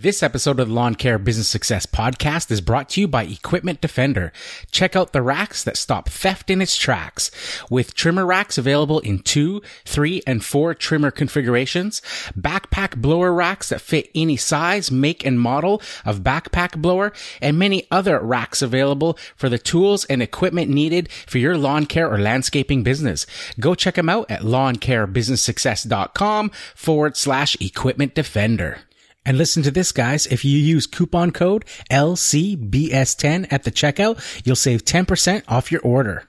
This episode of the Lawn Care Business Success Podcast is brought to you by Equipment Defender. Check out the racks that stop theft in its tracks. With trimmer racks available in two, three, and four trimmer configurations, backpack blower racks that fit any size, make, and model of backpack blower, and many other racks available for the tools and equipment needed for your lawn care or landscaping business. Go check them out at lawncarebusinesssuccess.com forward slash equipment defender. And listen to this, guys. If you use coupon code LCBS10 at the checkout, you'll save 10% off your order.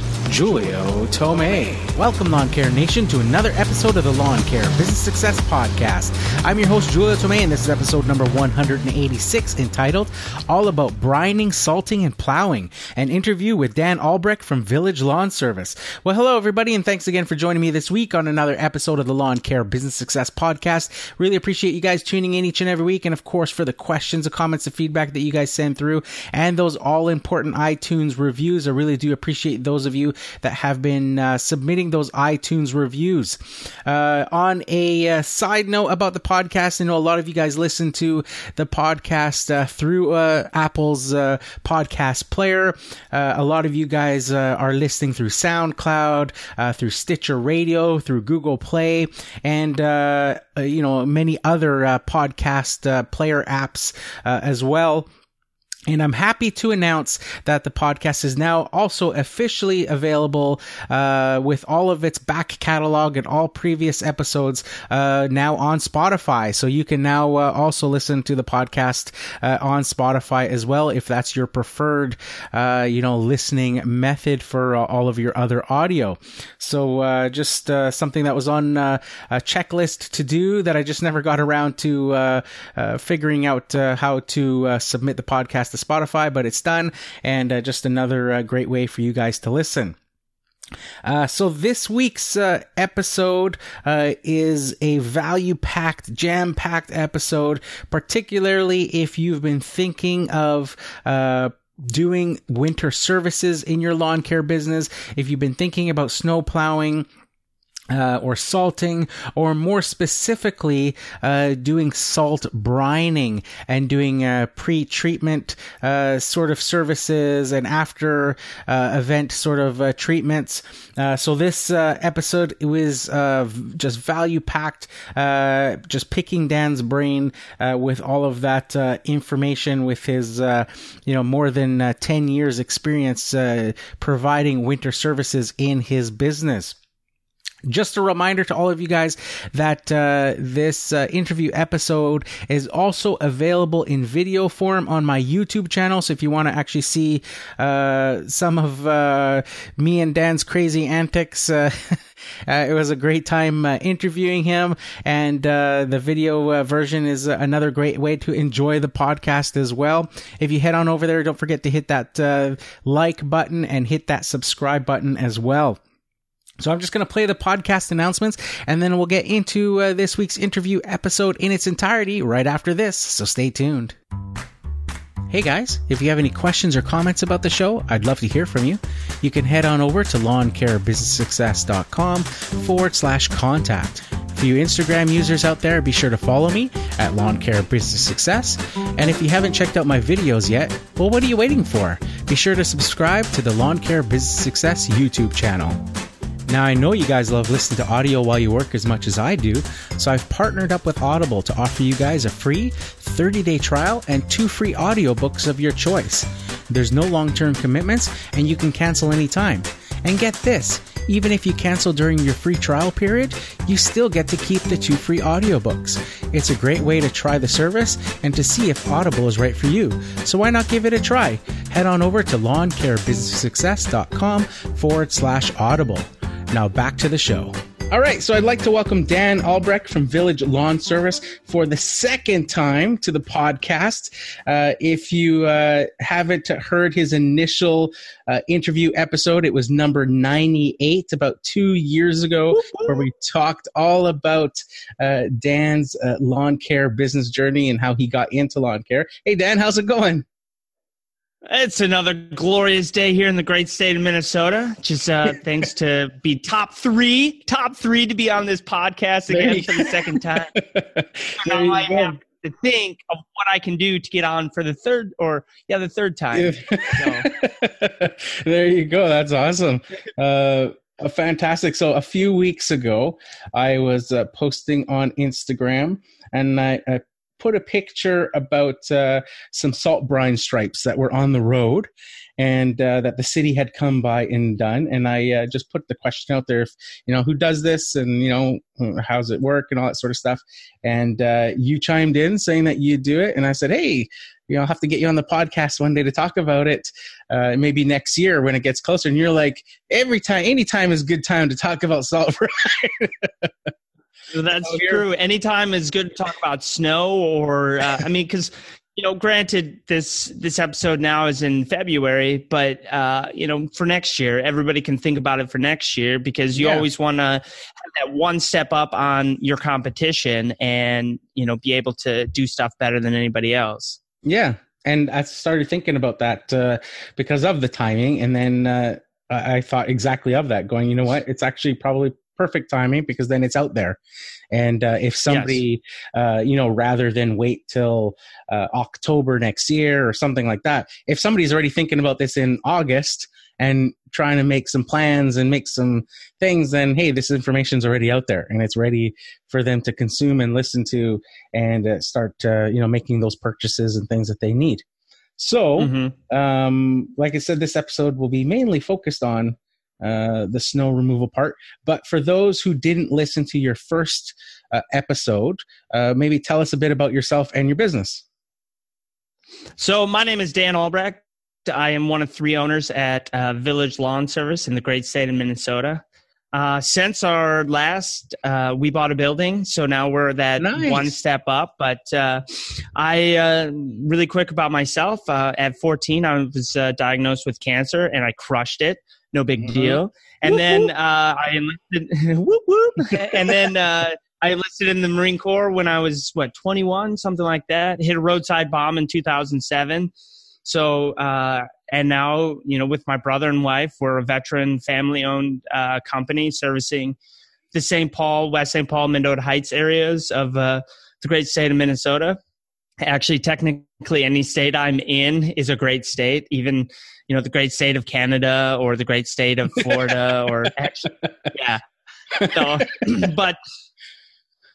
Julio Tomei. Welcome, Lawn Care Nation, to another episode of the Lawn Care Business Success Podcast. I'm your host, Julio Tomei, and this is episode number 186 entitled All About Brining, Salting, and Plowing, an interview with Dan Albrecht from Village Lawn Service. Well, hello, everybody, and thanks again for joining me this week on another episode of the Lawn Care Business Success Podcast. Really appreciate you guys tuning in each and every week, and of course, for the questions, the comments, the feedback that you guys send through, and those all important iTunes reviews. I really do appreciate those of you that have been uh, submitting those iTunes reviews. Uh, on a uh, side note about the podcast, I know a lot of you guys listen to the podcast uh, through uh, Apple's uh, podcast player. a lot of you guys are listening through SoundCloud, through Stitcher Radio, through Google Play, and you know many other podcast player apps as well. And I'm happy to announce that the podcast is now also officially available uh, with all of its back catalog and all previous episodes uh, now on Spotify. So you can now uh, also listen to the podcast uh, on Spotify as well if that's your preferred, uh, you know, listening method for uh, all of your other audio. So just something that was on a checklist to do that I just never got around to figuring out how to submit the podcast to Spotify, but it's done, and uh, just another uh, great way for you guys to listen. Uh, so this week's uh, episode uh, is a value-packed, jam-packed episode, particularly if you've been thinking of uh, doing winter services in your lawn care business, if you've been thinking about snow plowing uh, or salting, or more specifically, uh, doing salt brining and doing uh, pre-treatment uh, sort of services and after uh, event sort of uh, treatments. so this episode was just value packed, just picking Dan's brain with all of that information, with his you know more than ten years experience providing winter services in his business. Just a reminder to all of you guys that uh, this uh, interview episode is also available in video form on my YouTube channel. So if you want to actually see uh, some of uh, me and Dan's crazy antics, uh, uh, it was a great time interviewing him, and the video version is another great way to enjoy the podcast as well. If you head on over there, don't forget to hit that like button and hit that subscribe button as well. So I'm just going to play the podcast announcements and then we'll get into uh, this week's interview episode in its entirety right after this. So stay tuned. Hey guys, if you have any questions or comments about the show, I'd love to hear from you. You can head on over to lawncarebusinesssuccess.com forward slash contact. For you Instagram users out there, be sure to follow me at Lawn Care Business Success. And if you haven't checked out my videos yet, well, what are you waiting for? Be sure to subscribe to the Lawn Care Business Success YouTube channel. Now, I know you guys love listening to audio while you work as much as I do, so I've partnered up with Audible to offer you guys a free 30 day trial and two free audiobooks of your choice. There's no long term commitments, and you can cancel anytime. And get this even if you cancel during your free trial period, you still get to keep the two free audiobooks. It's a great way to try the service and to see if Audible is right for you. So why not give it a try? Head on over to lawncarebusinesssuccess.com forward slash audible. Now back to the show. All right, so I'd like to welcome Dan Albrecht from Village Lawn Service for the second time to the podcast. Uh, if you uh, haven't heard his initial uh, interview episode, it was number 98 about two years ago, where we talked all about uh, Dan's uh, lawn care business journey and how he got into lawn care. Hey, Dan, how's it going? It's another glorious day here in the great state of Minnesota. Just uh, thanks to be top three, top three to be on this podcast again for the second time. now I have to think of what I can do to get on for the third, or yeah, the third time. So. there you go. That's awesome. Uh, fantastic. So a few weeks ago, I was uh, posting on Instagram, and I, I put a picture about uh, some salt brine stripes that were on the road and uh, that the city had come by and done. And I uh, just put the question out there, if, you know, who does this and, you know, how's it work and all that sort of stuff. And uh, you chimed in saying that you do it. And I said, hey, you know, I'll have to get you on the podcast one day to talk about it, uh, maybe next year when it gets closer. And you're like, every time, any time is a good time to talk about salt brine. That's oh, true. Anytime is good to talk about snow, or uh, I mean, because you know, granted, this this episode now is in February, but uh, you know, for next year, everybody can think about it for next year because you yeah. always want to have that one step up on your competition, and you know, be able to do stuff better than anybody else. Yeah, and I started thinking about that uh, because of the timing, and then. Uh, I thought exactly of that, going, you know what? It's actually probably perfect timing because then it's out there. And uh, if somebody, yes. uh, you know, rather than wait till uh, October next year or something like that, if somebody's already thinking about this in August and trying to make some plans and make some things, then hey, this information's already out there and it's ready for them to consume and listen to and uh, start, uh, you know, making those purchases and things that they need. So, mm-hmm. um, like I said, this episode will be mainly focused on uh, the snow removal part. But for those who didn't listen to your first uh, episode, uh, maybe tell us a bit about yourself and your business. So, my name is Dan Albrecht. I am one of three owners at uh, Village Lawn Service in the great state of Minnesota. Uh, since our last, uh, we bought a building, so now we're that nice. one step up. But uh, I uh, really quick about myself. Uh, at 14, I was uh, diagnosed with cancer, and I crushed it no big mm-hmm. deal. And whoop, then whoop. Uh, I enlisted, whoop whoop, and then uh, I enlisted in the Marine Corps when I was what 21, something like that. Hit a roadside bomb in 2007. So uh, and now you know with my brother and wife, we're a veteran family-owned uh, company servicing the St. Paul, West St. Paul, Mendota Heights areas of uh, the great state of Minnesota actually technically any state i'm in is a great state. Even you know the great state of canada or the great state of florida or actually, yeah. So, but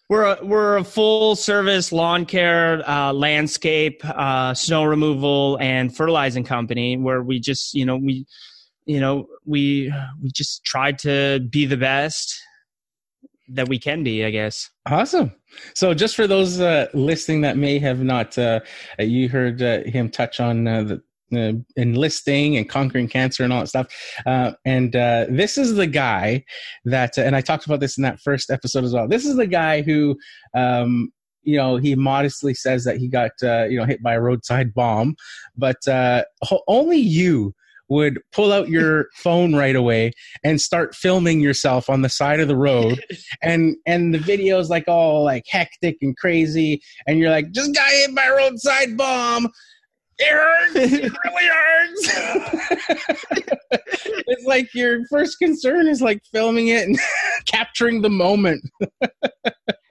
we're a, we're a full service lawn care uh, landscape uh, snow removal and fertilizing company where we just you know we you know we we just try to be the best that we can be i guess awesome so, just for those uh, listening that may have not, uh, you heard uh, him touch on uh, the uh, enlisting and conquering cancer and all that stuff. Uh, and uh, this is the guy that, and I talked about this in that first episode as well. This is the guy who, um, you know, he modestly says that he got, you know, hit by a roadside bomb, but uh, only you would pull out your phone right away and start filming yourself on the side of the road. And and the video's like all like hectic and crazy. And you're like just got hit by a roadside bomb. It hurts. It really hurts. It's like your first concern is like filming it and capturing the moment.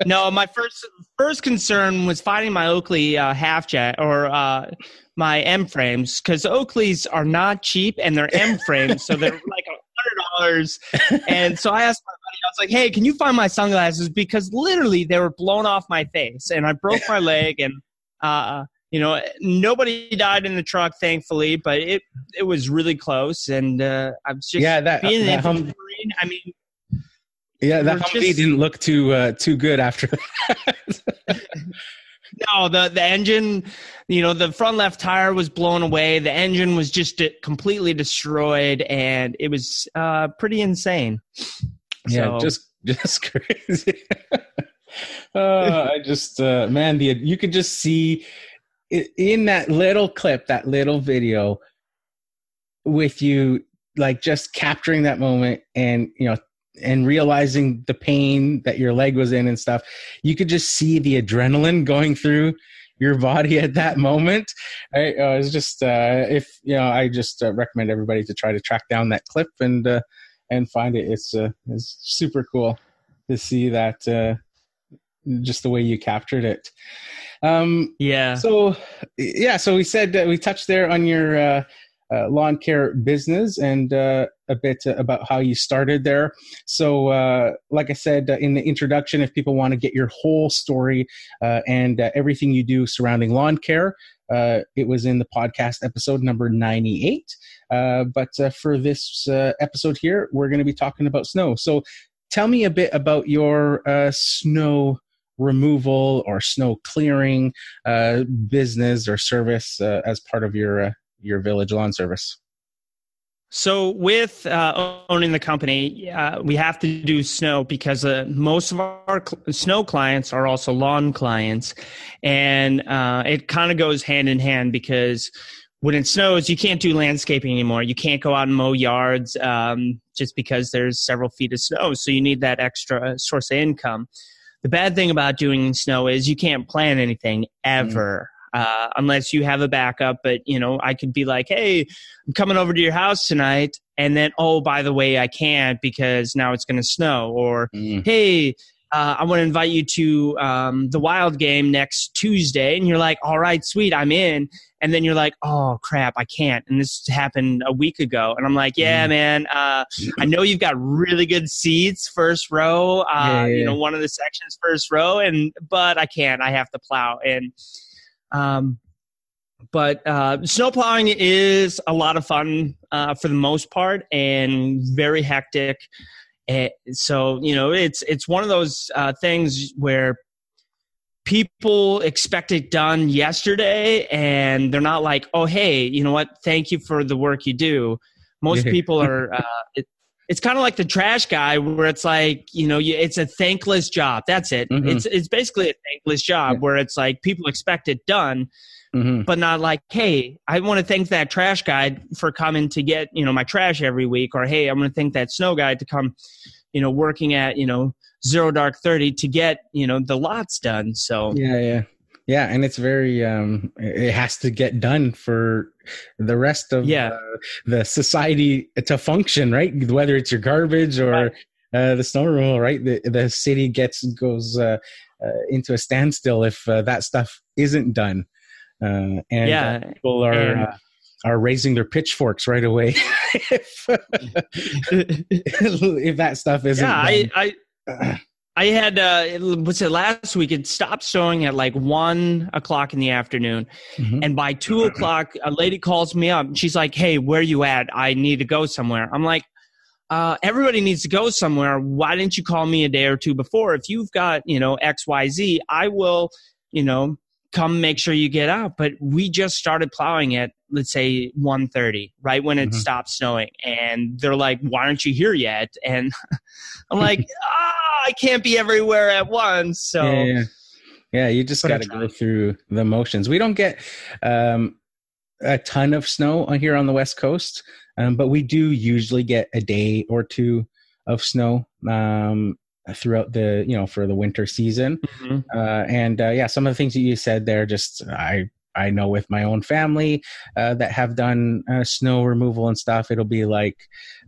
No my first first concern was finding my oakley uh, half jet or uh, my M frames because Oakleys are not cheap and they're M frames, so they're like a hundred dollars. And so I asked my buddy, I was like, "Hey, can you find my sunglasses?" Because literally they were blown off my face, and I broke my leg, and uh, you know, nobody died in the truck, thankfully, but it it was really close, and uh, I was just yeah that, being that hum- I mean. Yeah, that Humvee just, didn't look too uh, too good after that. no, the the engine, you know, the front left tire was blown away. The engine was just completely destroyed, and it was uh, pretty insane. Yeah, so, just just crazy. uh, I just uh, man, the you could just see in that little clip, that little video, with you like just capturing that moment and you know and realizing the pain that your leg was in and stuff you could just see the adrenaline going through your body at that moment. I, uh, it's just uh, if you know i just uh, recommend everybody to try to track down that clip and uh, and find it. It's uh, it's super cool to see that uh, just the way you captured it. Um yeah. so yeah so we said we touched there on your uh, lawn care business and uh, a bit about how you started there. So, uh, like I said uh, in the introduction, if people want to get your whole story uh, and uh, everything you do surrounding lawn care, it was in the podcast episode number 98. but for this episode here, we're going to be talking about snow. So, tell me a bit about your snow removal or snow clearing business or service as part of your your village lawn service? So, with uh, owning the company, uh, we have to do snow because uh, most of our cl- snow clients are also lawn clients. And uh, it kind of goes hand in hand because when it snows, you can't do landscaping anymore. You can't go out and mow yards um, just because there's several feet of snow. So, you need that extra source of income. The bad thing about doing snow is you can't plan anything mm. ever. Mm uh, unless you have a backup. But you know, I could be like, "Hey, I'm coming over to your house tonight," and then, "Oh, by the way, I can't because now it's going to snow." Or, mm. "Hey." Uh, I want to invite you to um, the Wild game next Tuesday, and you're like, "All right, sweet, I'm in." And then you're like, "Oh crap, I can't." And this happened a week ago, and I'm like, "Yeah, mm. man, uh, I know you've got really good seats, first row. Uh, yeah, yeah. You know, one of the sections, first row, and but I can't. I have to plow." And um, but uh, snowplowing is a lot of fun uh, for the most part and very hectic. And so you know, it's it's one of those uh, things where people expect it done yesterday, and they're not like, "Oh, hey, you know what? Thank you for the work you do." Most people are. Uh, it, it's kind of like the trash guy where it's like you know it's a thankless job that's it mm-hmm. it's it's basically a thankless job yeah. where it's like people expect it done mm-hmm. but not like hey i want to thank that trash guy for coming to get you know my trash every week or hey i'm going to thank that snow guy to come you know working at you know zero dark 30 to get you know the lots done so yeah yeah yeah and it's very um it has to get done for the rest of yeah. Uh, the society to function right whether it's your garbage or right. uh, the snow removal right the, the city gets goes uh, uh into a standstill if uh, that stuff isn't done uh, and yeah. people are and- are raising their pitchforks right away if, if that stuff isn't yeah, I, I I had uh, what's it last week? It stopped snowing at like one o'clock in the afternoon, mm-hmm. and by two o'clock, a lady calls me up. She's like, "Hey, where you at? I need to go somewhere." I'm like, uh, "Everybody needs to go somewhere. Why didn't you call me a day or two before? If you've got you know X Y Z, I will you know come make sure you get out." But we just started plowing at let's say 1.30 right when it mm-hmm. stops snowing and they're like why aren't you here yet and i'm like ah i can't be everywhere at once so yeah, yeah. yeah you just got to go through the motions we don't get um, a ton of snow here on the west coast um, but we do usually get a day or two of snow um, throughout the you know for the winter season mm-hmm. uh, and uh, yeah some of the things that you said there just i I know with my own family uh, that have done uh, snow removal and stuff, it'll be like,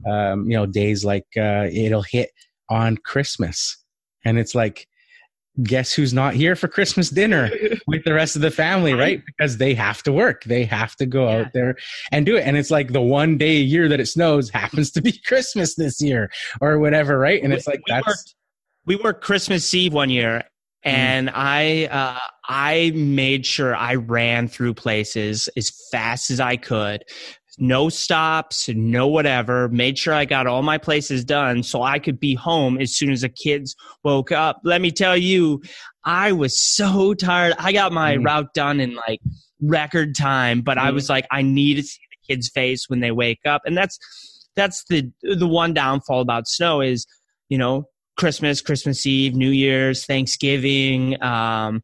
um, you know, days like uh, it'll hit on Christmas. And it's like, guess who's not here for Christmas dinner with the rest of the family, right? Because they have to work. They have to go yeah. out there and do it. And it's like the one day a year that it snows happens to be Christmas this year or whatever, right? And it's like, we that's. Worked, we worked Christmas Eve one year Mm. and I uh, I made sure I ran through places as fast as I could. No stops, no whatever. Made sure I got all my places done so I could be home as soon as the kids woke up. Let me tell you, I was so tired. I got my mm. route done in like record time, but mm. I was like, I need to see the kids' face when they wake up. And that's that's the the one downfall about snow is, you know, Christmas, Christmas Eve, New Year's, Thanksgiving, um,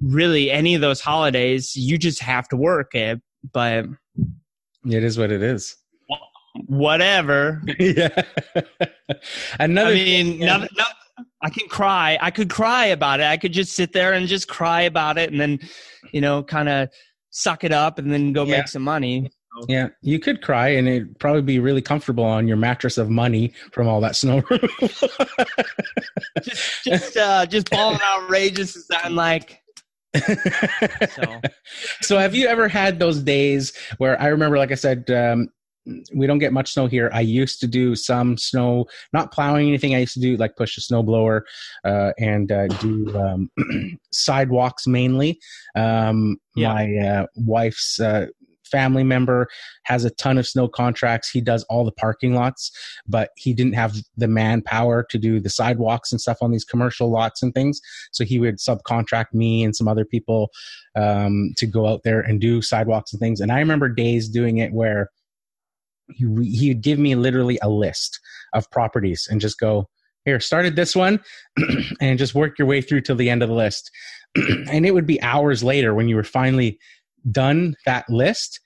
really any of those holidays, you just have to work it. But it is what it is. Whatever. yeah. Another. I mean, thing, yeah. I can cry. I could cry about it. I could just sit there and just cry about it, and then, you know, kind of suck it up, and then go yeah. make some money. Yeah, you could cry, and it'd probably be really comfortable on your mattress of money from all that snow just, just, uh, just bawling outrageous as I'm like. so. so, have you ever had those days where I remember, like I said, um, we don't get much snow here. I used to do some snow, not plowing anything. I used to do like push a snow blower uh, and uh, do um, sidewalks mainly. Um, yeah. My uh, wife's uh, family member has a ton of snow contracts. He does all the parking lots, but he didn't have the manpower to do the sidewalks and stuff on these commercial lots and things. So he would subcontract me and some other people um, to go out there and do sidewalks and things. And I remember days doing it where he he would give me literally a list of properties and just go here started this one and just work your way through till the end of the list and it would be hours later when you were finally done that list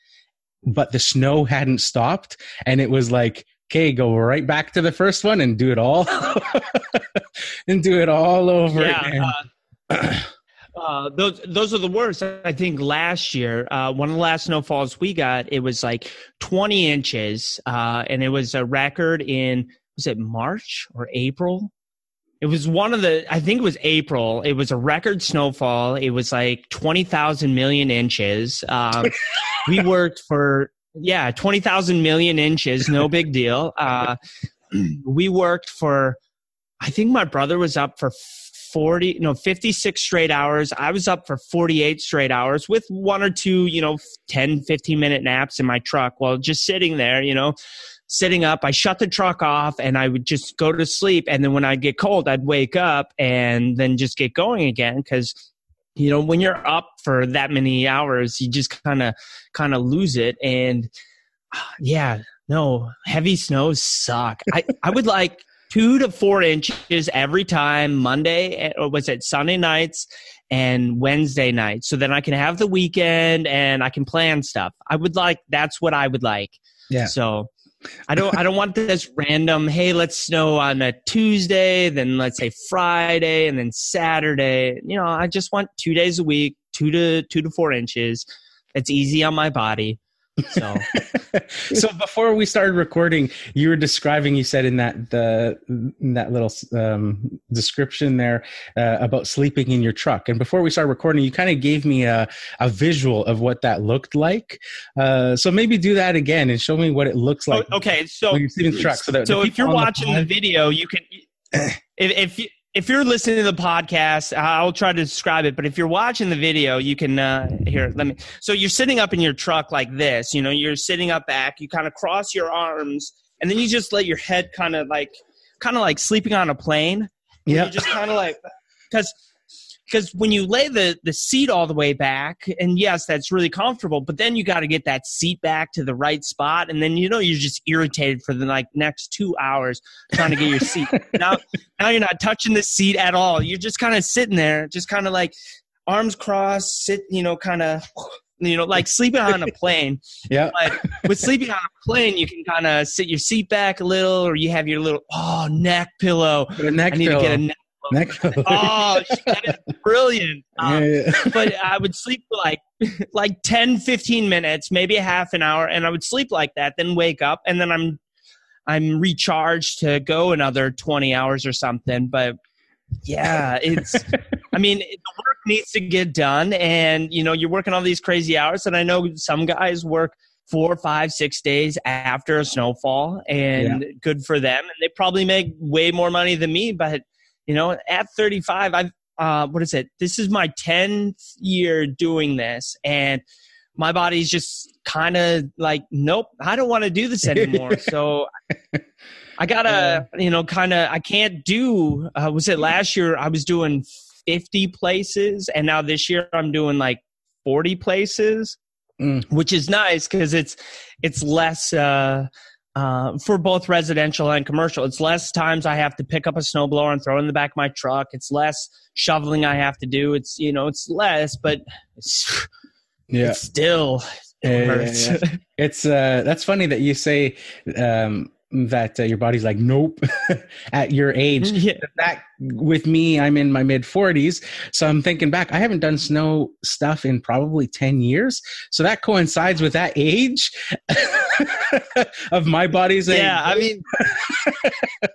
but the snow hadn't stopped and it was like okay go right back to the first one and do it all and do it all over yeah, again uh, uh, those those are the worst. I think last year, uh, one of the last snowfalls we got, it was like 20 inches, uh, and it was a record in was it March or April? It was one of the I think it was April. It was a record snowfall. It was like 20,000 million inches. Um, we worked for yeah 20,000 million inches. No big deal. Uh, we worked for. I think my brother was up for 40 no 56 straight hours i was up for 48 straight hours with one or two you know 10 15 minute naps in my truck while just sitting there you know sitting up i shut the truck off and i would just go to sleep and then when i'd get cold i'd wake up and then just get going again because you know when you're up for that many hours you just kind of kind of lose it and yeah no heavy snows suck i i would like two to four inches every time Monday eh, or was it Sunday nights and Wednesday nights. So then I can have the weekend and I can plan stuff. I would like that's what I would like. Yeah. So I don't I don't want this random, hey, let's snow on a Tuesday, then let's say Friday and then Saturday. You know, I just want two days a week, two to two to four inches. It's easy on my body. So, so before we started recording, you were describing. You said in that the in that little um, description there uh, about sleeping in your truck. And before we started recording, you kind of gave me a a visual of what that looked like. Uh, so maybe do that again and show me what it looks like. okay, so when you're sleeping in the truck. So, that so if you're watching the, the video, you can. if, if you, if you're listening to the podcast, I'll try to describe it. But if you're watching the video, you can uh, here. Let me. So you're sitting up in your truck like this. You know, you're sitting up back. You kind of cross your arms, and then you just let your head kind of like, kind of like sleeping on a plane. Yeah. Just kind of like, because because when you lay the the seat all the way back and yes that's really comfortable but then you got to get that seat back to the right spot and then you know you're just irritated for the like next two hours trying to get your seat. Now now you're not touching the seat at all. You're just kind of sitting there just kind of like arms crossed sit you know kind of you know like sleeping on a plane. Yeah. But with sleeping on a plane you can kind of sit your seat back a little or you have your little oh neck pillow. Neck i need pillow. to get a neck Next. oh, that is brilliant. Um, yeah, yeah. but I would sleep for like like 10, 15 minutes, maybe a half an hour, and I would sleep like that, then wake up, and then I'm I'm recharged to go another 20 hours or something. But yeah, it's I mean, the work needs to get done, and you know, you're working all these crazy hours, and I know some guys work four, five, six days after a snowfall, and yeah. good for them. And they probably make way more money than me, but you know, at 35, I've, uh, what is it? This is my 10th year doing this. And my body's just kind of like, nope, I don't want to do this anymore. so I gotta, you know, kind of, I can't do, uh, was it last year I was doing 50 places and now this year I'm doing like 40 places, mm. which is nice because it's, it's less, uh, uh, for both residential and commercial. It's less times I have to pick up a snowblower and throw it in the back of my truck. It's less shoveling I have to do. It's you know it's less, but it's, yeah. it's still it hurts. Yeah, yeah, it's uh, that's funny that you say um, that uh, your body's like nope at your age yeah. that with me i'm in my mid 40s so i'm thinking back i haven't done snow stuff in probably 10 years so that coincides with that age of my body's age yeah i mean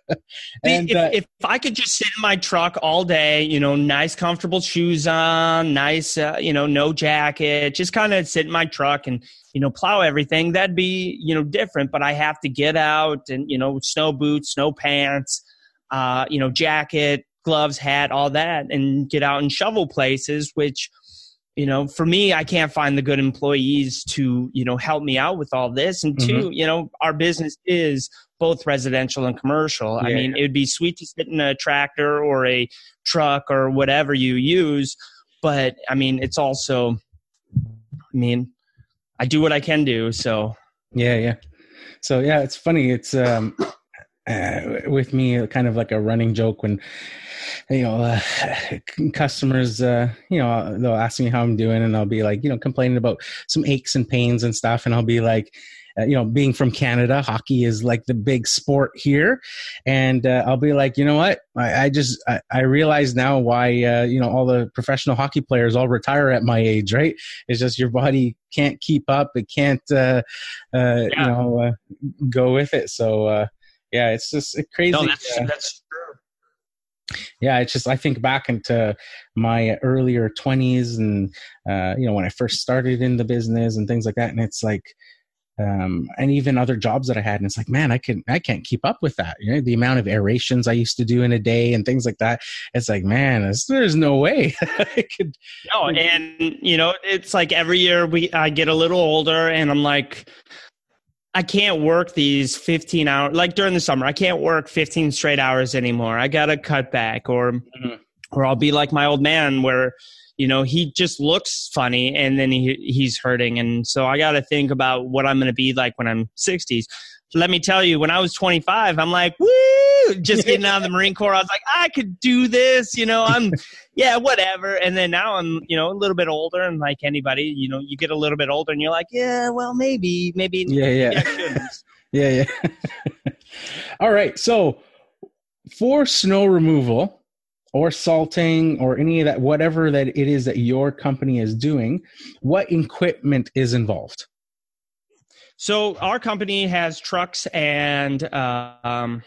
and, if, uh, if, i could just sit in my truck all day you know nice comfortable shoes on nice uh, you know no jacket just kind of sit in my truck and you know, plow everything, that'd be, you know, different. But I have to get out and, you know, snow boots, snow pants, uh, you know, jacket, gloves, hat, all that, and get out and shovel places, which, you know, for me, I can't find the good employees to, you know, help me out with all this. And 2 mm-hmm. you know, our business is both residential and commercial. Yeah, I mean, yeah. it would be sweet to sit in a tractor or a truck or whatever you use, but I mean, it's also, I mean, I do what I can do. So yeah, yeah. So yeah, it's funny. It's um, uh, with me kind of like a running joke when you know uh, customers uh, you know they'll ask me how I'm doing and I'll be like you know complaining about some aches and pains and stuff and I'll be like uh, you know, being from Canada, hockey is like the big sport here. And uh, I'll be like, you know what? I, I just, I, I, realize now why, uh, you know, all the professional hockey players all retire at my age, right? It's just your body can't keep up. It can't, uh, uh, yeah. you know, uh, go with it. So, yeah, it's just crazy. No, that's, that's true. Yeah, it's just I think back into my earlier twenties and uh, you know when I first started in the business and things like that, and it's like um, and even other jobs that I had. And it's like, man, I can I can't keep up with that. You know, the amount of aerations I used to do in a day and things like that. It's like, man, there's no way I could. No, and you know, it's like every year we I get a little older, and I'm like. I can't work these 15 hours like during the summer. I can't work 15 straight hours anymore. I got to cut back or mm-hmm. or I'll be like my old man where you know he just looks funny and then he he's hurting and so i got to think about what i'm going to be like when i'm 60s let me tell you when i was 25 i'm like woo! Just getting out of the marine corps. I was like i could do this you know i'm yeah whatever. And then now i'm you know a little bit older and like anybody you know you get a little bit older and you're like yeah well maybe maybe yeah yeah. yeah yeah. All right so for snow removal or salting or any of that, whatever that it is that your company is doing, what equipment is involved? So our company has trucks and uh, um,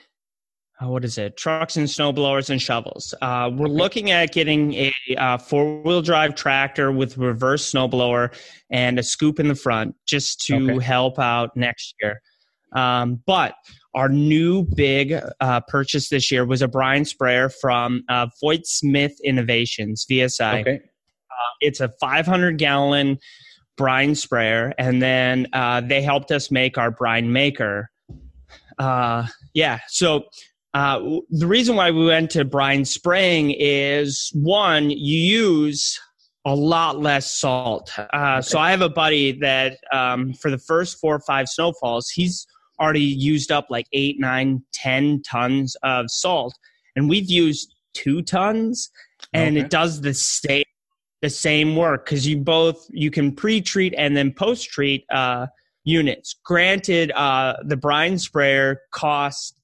uh, what is it? Trucks and snow blowers and shovels. Uh, we're looking at getting a uh, four wheel drive tractor with reverse snowblower and a scoop in the front just to okay. help out next year. Um, but our new big uh, purchase this year was a brine sprayer from uh, Voigt Smith Innovations, VSI. Okay. Uh, it's a 500 gallon brine sprayer, and then uh, they helped us make our brine maker. Uh, yeah, so uh, the reason why we went to brine spraying is one, you use a lot less salt. Okay. So I have a buddy that um, for the first four or five snowfalls, he's already used up like eight, nine, ten tons of salt, and we've used two tons, and okay. it does the same the same work because you both you can pre-treat and then post-treat uh, units. Granted, uh, the brine sprayer costs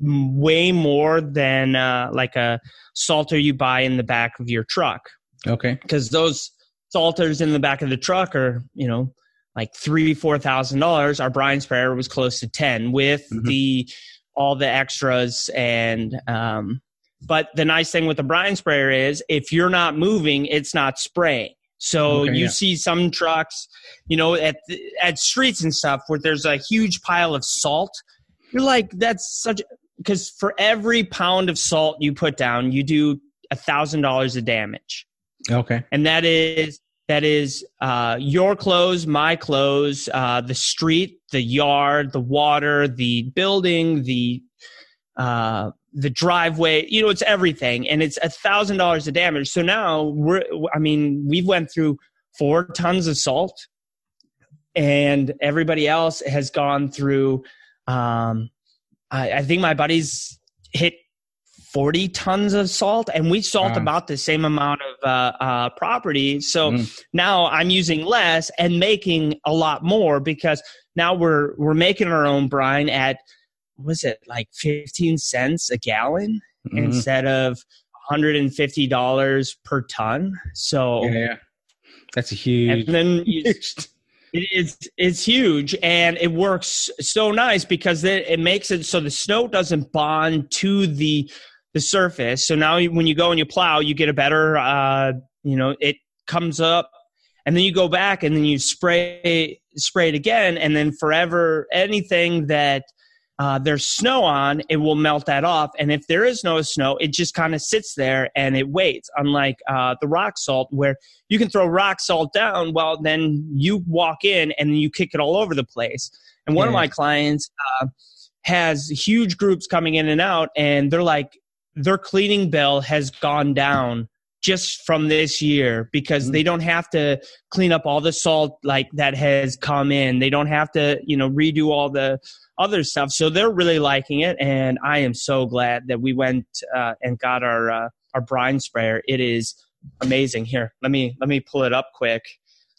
way more than uh, like a salter you buy in the back of your truck. Okay, because those salters in the back of the truck are you know like three four thousand dollars our brine sprayer was close to 10 with mm-hmm. the all the extras and um but the nice thing with the brine sprayer is if you're not moving it's not spraying. So okay, you yeah. see some trucks you know at at streets and stuff where there's a huge pile of salt you're like that's such because for every pound of salt you put down you do a thousand dollars of damage. Okay. And that is that is uh, your clothes, my clothes, uh, the street, the yard, the water, the building, the uh, the driveway. You know, it's everything, and it's a thousand dollars of damage. So now we're, I mean, we've went through four tons of salt, and everybody else has gone through Um, I, I think my buddies hit 40 tons of salt and we salt wow. about the same amount of uh, uh, property so mm. now i'm using less and making a lot more because now we're we're making our own brine at was it like 15 cents a gallon mm-hmm. instead of $150 per ton so yeah, yeah. that's a huge and then you, it's it's huge and it works so nice because it, it makes it so the snow doesn't bond to the the surface. So now when you go and you plow, you get a better, uh, you know, it comes up and then you go back and then you spray, spray it again. And then forever, anything that uh, there's snow on, it will melt that off. And if there is no snow, it just kind of sits there and it waits. Unlike uh, the rock salt, where you can throw rock salt down, well, then you walk in and you kick it all over the place. And one yeah. of my clients uh, has huge groups coming in and out, and they're like, their cleaning bill has gone down just from this year because mm-hmm. they don't have to clean up all the salt like that has come in. They don't have to, you know, redo all the other stuff. So they're really liking it, and I am so glad that we went uh, and got our uh, our brine sprayer. It is amazing. Here, let me let me pull it up quick.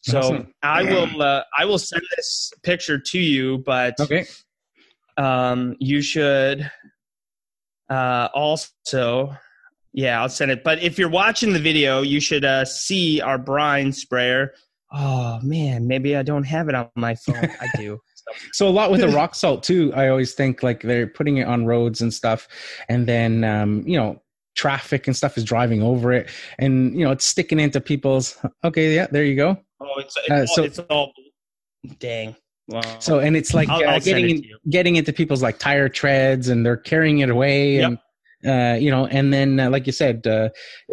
So awesome. I will uh, I will send this picture to you, but okay. Um, you should uh, also, yeah, I'll send it. But if you're watching the video, you should uh, see our brine sprayer. Oh man, maybe I don't have it on my phone. I do. so a lot with the rock salt too. I always think like they're putting it on roads and stuff, and then um, you know traffic and stuff is driving over it, and you know it's sticking into people's. Okay, yeah, there you go. Oh, it's, it's uh, all, so it's all dang. Wow. So and it's like I'll, uh, I'll getting in, getting into people's like tire treads and they're carrying it away yep. and uh, you know and then uh, like you said uh,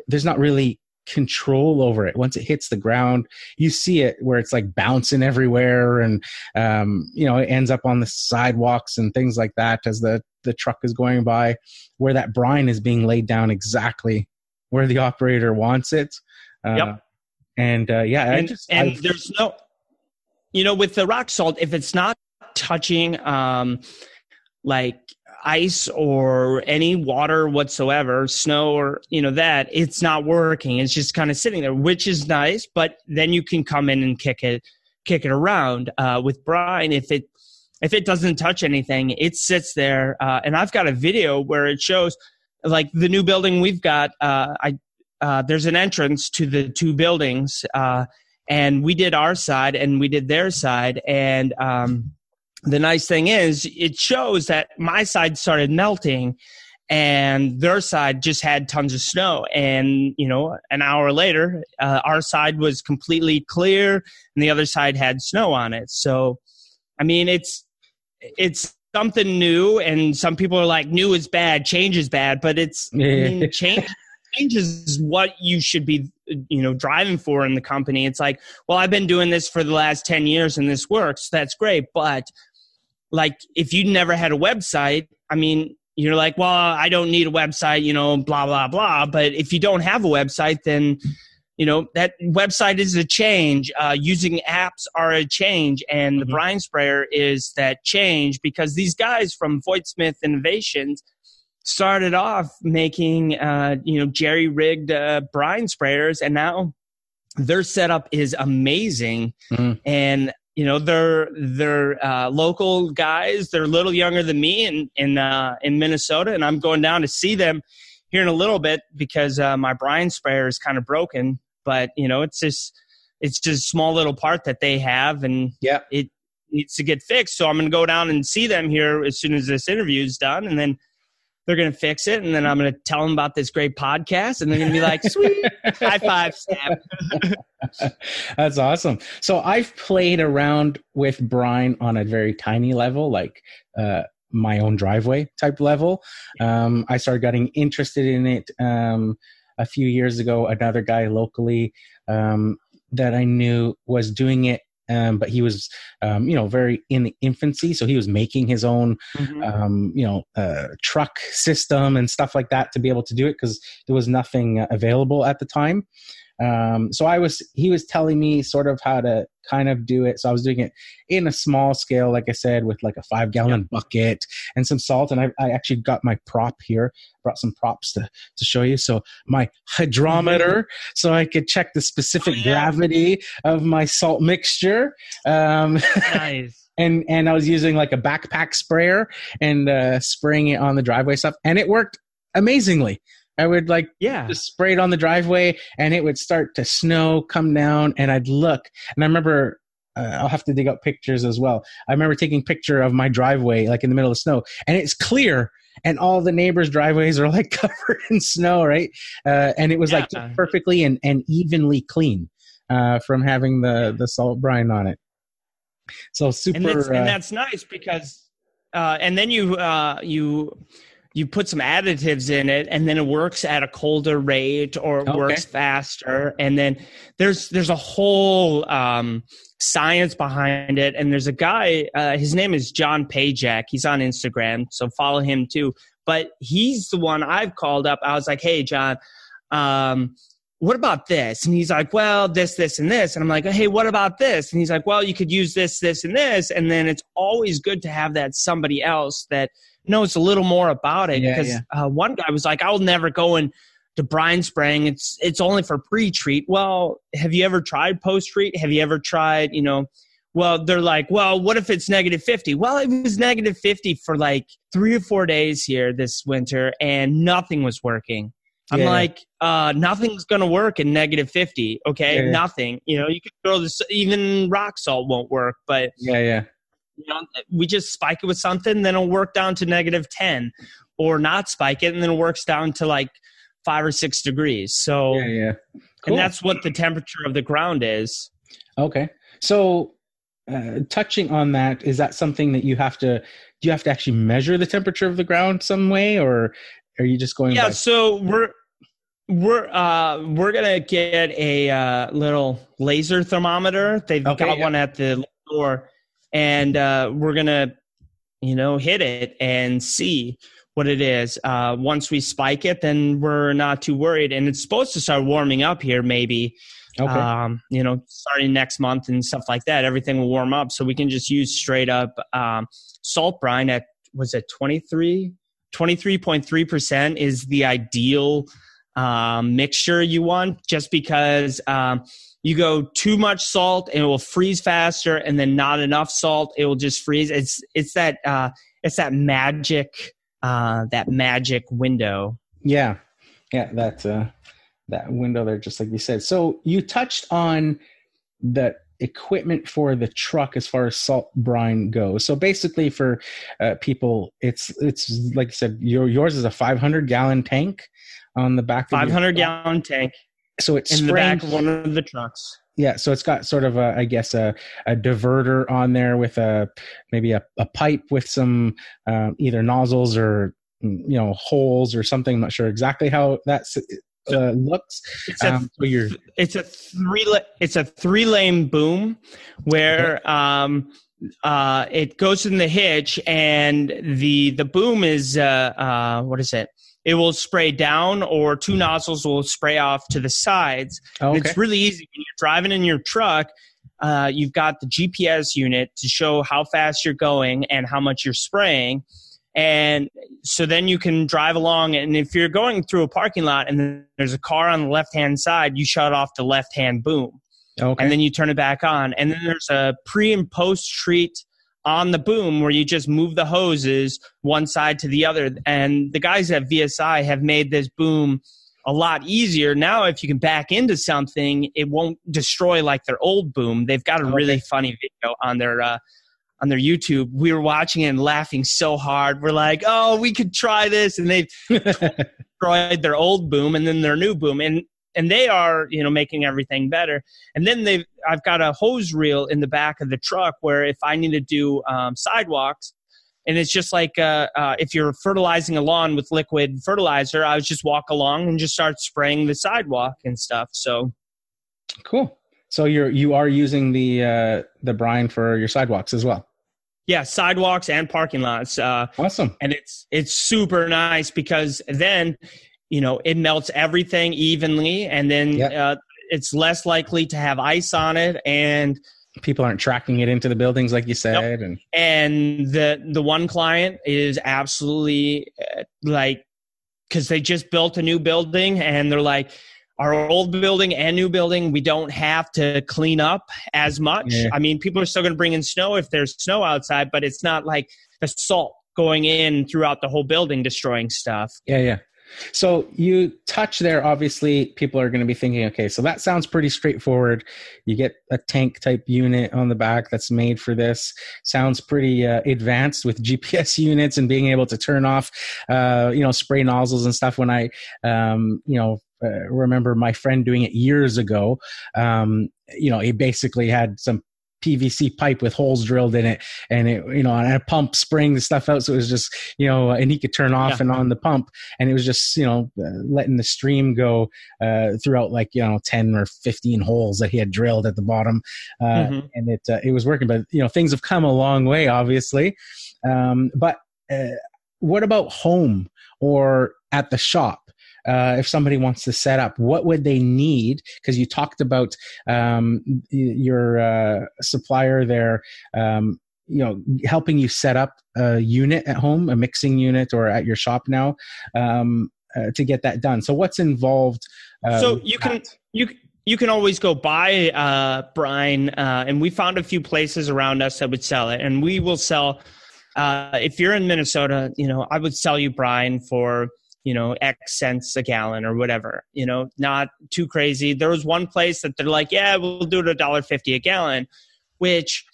there's not really control over it once it hits the ground you see it where it's like bouncing everywhere and um, you know it ends up on the sidewalks and things like that as the the truck is going by where that brine is being laid down exactly where the operator wants it uh, yep. and uh, yeah and, just, and there's no you know, with the rock salt, if it's not touching um, like ice or any water whatsoever, snow or you know that, it's not working. It's just kind of sitting there, which is nice. But then you can come in and kick it, kick it around. Uh, with brine, if it if it doesn't touch anything, it sits there. Uh, and I've got a video where it shows like the new building we've got. Uh, I uh, there's an entrance to the two buildings. Uh, and we did our side and we did their side and um, the nice thing is it shows that my side started melting and their side just had tons of snow. And you know an hour later uh, our side was completely clear and the other side had snow on it. So i mean it's it's something new and some people are like new is bad change is bad but it's I mean, change change is what you should be you know driving for in the company. It's like well i've been doing this for the last 10 years and this works. That's great. But like if you never had a website i mean you're like well i don't need a website you know blah blah blah. But if you don't have a website then you know that website is a change. Uh, using apps are a change. And the mm-hmm. brine sprayer is that change because these guys from voigt smith innovations started off making uh, you know jerry rigged uh, brine sprayers. And now their setup is amazing. Mm-hmm. and you know they're they're uh, local guys. They're a little younger than me in in uh, in minnesota and i'm going down to see them here in a little bit because uh, my brine sprayer is kind of broken but you know it's just it's just a small little part that they have and yeah. it needs to get fixed. So i'm going to go down and see them here as soon as this interview is done and then they're going to fix it. And then I'm going to tell them about this great podcast. And they're going to be like, sweet, high five, Sam. That's awesome. So I've played around with brine on a very tiny level, like uh, my own driveway type level. Um, I started getting interested in it um, a few years ago. Another guy locally um, that I knew was doing it um, but he was, um, you know, very in the infancy. So he was making his own, mm-hmm. um, you know, uh, truck system and stuff like that to be able to do it because there was nothing available at the time. Um, so I was he was telling me sort of how to kind of do it. So I was doing it in a small scale, like I said, with like a five gallon bucket and some salt. And I, I actually got my prop here, brought some props to, to show you. So my hydrometer, so I could check the specific oh, yeah. gravity of my salt mixture. Um, nice. and and I was using like a backpack sprayer and uh, spraying it on the driveway stuff, and it worked amazingly. I would like yeah just spray it on the driveway, and it would start to snow, come down, and I'd look, and I remember. Uh, I'll have to dig up pictures as well. I remember taking picture of my driveway, like in the middle of snow, and it's clear, and all the neighbors' driveways are like covered in snow, right? Uh, and it was yeah. like perfectly and, and evenly clean uh, from having the the salt brine on it. So super, and that's, uh, and that's nice because, uh, and then you uh, you you put some additives in it and then it works at a colder rate or it okay. works faster. And then there's there's a whole um, science behind it. And there's a guy uh, his name is john pajak. He's on instagram so follow him too. But he's the one i've called up. I was like hey john um, what about this? And he's like, well, this, this, and this. And I'm like, hey, what about this? And he's like, well, you could use this, this, and this. And then it's always good to have that somebody else that knows a little more about it. Because yeah, yeah. uh, one guy was like, I'll never go in to brine spraying. It's it's only for pre-treat. Well, have you ever tried post-treat? Have you ever tried, you know, well, they're like, well, what if it's negative 50? Well, it was negative 50 for like three or four days here this winter and nothing was working. I'm yeah. like, uh, nothing's gonna work in negative fifty. Okay, yeah. nothing. You know, you could throw this. Even rock salt won't work. But yeah, yeah. You know, we just spike it with something, then it'll work down to negative ten, or not spike it, and then it works down to like five or six degrees. So yeah, yeah. Cool. And that's what the temperature of the ground is. Okay, so uh, touching on that, is that something that you have to? Do you have to actually measure the temperature of the ground some way, or are you just going? Yeah, by- so we're we're uh we're gonna get a uh, little laser thermometer. They've okay, got yeah. one at the store, and uh, we're gonna you know hit it and see what it is. Uh, once we spike it, then we're not too worried, and it's supposed to start warming up here maybe. Okay. Um, you know, starting next month and stuff like that, everything will warm up, so we can just use straight up um, salt brine at was it 23 23.3% is the ideal um, mixture you want just because um, you go too much salt and it will freeze faster and then not enough salt it will just freeze. It's it's that uh, it's that magic uh, that magic window. Yeah. Yeah that uh, that window there just like you said. So you touched on the equipment for the truck as far as salt brine goes. So basically, for uh, people, it's it's like I said, your yours is a 500 gallon tank on the back. 500 gallon tank. So it's in the back of one of the trucks. Yeah, so it's got sort of a, I guess a, a diverter on there with a maybe a, a pipe with some um, either nozzles or mm, you know holes or something. I'm not sure exactly how that's uh, looks. It's a, um, so it's a three it's a three lane boom where okay. um, uh, it goes in the hitch and the the boom is uh, uh, what is it? It will spray down, or two nozzles will spray off to the sides. Okay. It's really easy when you're driving in your truck. Uh, you've got the GPS unit to show how fast you're going and how much you're spraying and so then you can drive along and if you're going through a parking lot and there's a car on the left hand side you shut off the left hand boom okay. and then you turn it back on and then there's a pre and post treat on the boom where you just move the hoses one side to the other and the guys at VSI have made this boom a lot easier now if you can back into something it won't destroy like their old boom they've got a okay. really funny video on their uh, on their YouTube, we were watching it and laughing so hard. We're like, oh, we could try this. And they've destroyed their old boom and then their new boom. And and they are, you know, making everything better. And then they've I've got a hose reel in the back of the truck where if I need to do um, sidewalks, and it's just like uh, uh, if you're fertilizing a lawn with liquid fertilizer, I would just walk along and just start spraying the sidewalk and stuff. So cool. So you're you are using the uh, the brine for your sidewalks as well. Yeah, sidewalks and parking lots. Uh, awesome. And it's it's super nice because then you know it melts everything evenly, and then yep. uh, it's less likely to have ice on it, and people aren't tracking it into the buildings like you said, and and the the one client is absolutely uh, like because they just built a new building and they're like our old building and new building, we don't have to clean up as much. Yeah. I mean, people are still going to bring in snow if there's snow outside, but it's not like the salt going in throughout the whole building, destroying stuff. Yeah, yeah. So you touch there, obviously, people are going to be thinking, okay, so that sounds pretty straightforward. You get a tank type unit on the back that's made for this. Sounds pretty uh, advanced with GPS units and being able to turn off, uh, you know, spray nozzles and stuff. When I, um, you know, uh, remember my friend doing it years ago. Um, you know, he basically had some PVC pipe with holes drilled in it, and it you know, and a pump spraying the stuff out, so it was just you know, and he could turn off yeah. and on the pump, and it was just you know, uh, letting the stream go uh, throughout like you know, ten or fifteen holes that he had drilled at the bottom, uh, mm-hmm. and it uh, it was working. But you know, things have come a long way, obviously. Um, but uh, what about home or at the shop? Uh, if somebody wants to set up, what would they need? Because you talked about um, your uh, supplier there. Um, you know, helping you set up a unit at home, a mixing unit, or at your shop now, um, uh, to get that done. So, what's involved? Uh, so you can that? you you can always go buy uh, brine, uh, and we found a few places around us that would sell it, and we will sell. Uh, if you're in Minnesota, you know, I would sell you brine for you know, X cents a gallon or whatever, you know, not too crazy. There was one place that they're like, yeah, we'll do it a dollar fifty a gallon, which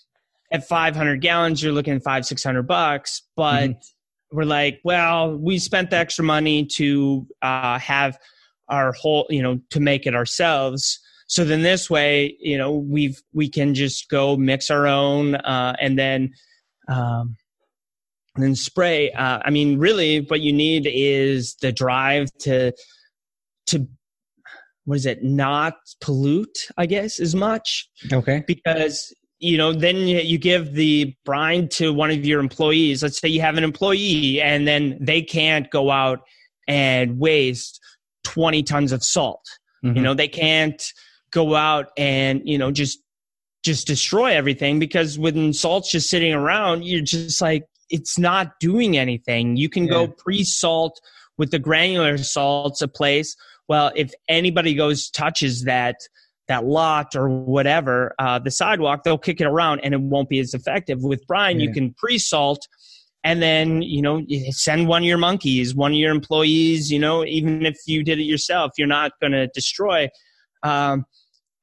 at 500 gallons, you're looking at five, 600 bucks. But mm-hmm. we're like, well, we spent the extra money to uh, have our whole, you know, to make it ourselves. So then this way, you know, we've, we can just go mix our own uh, and then, um, and then spray. Uh, I mean, really, what you need is the drive to to what is it? Not pollute, I guess, as much. Okay. Because you know, then you give the brine to one of your employees. Let's say you have an employee, and then they can't go out and waste twenty tons of salt. Mm-hmm. You know, they can't go out and you know just just destroy everything because when salt's just sitting around, you're just like it's not doing anything. You can yeah. go pre-salt with the granular salts a place. Well, if anybody goes touches that that lot or whatever, uh, the sidewalk, they'll kick it around and it won't be as effective. With brine, yeah. you can pre-salt and then you know send one of your monkeys, one of your employees. You know, even if you did it yourself, you're not going to destroy. Um,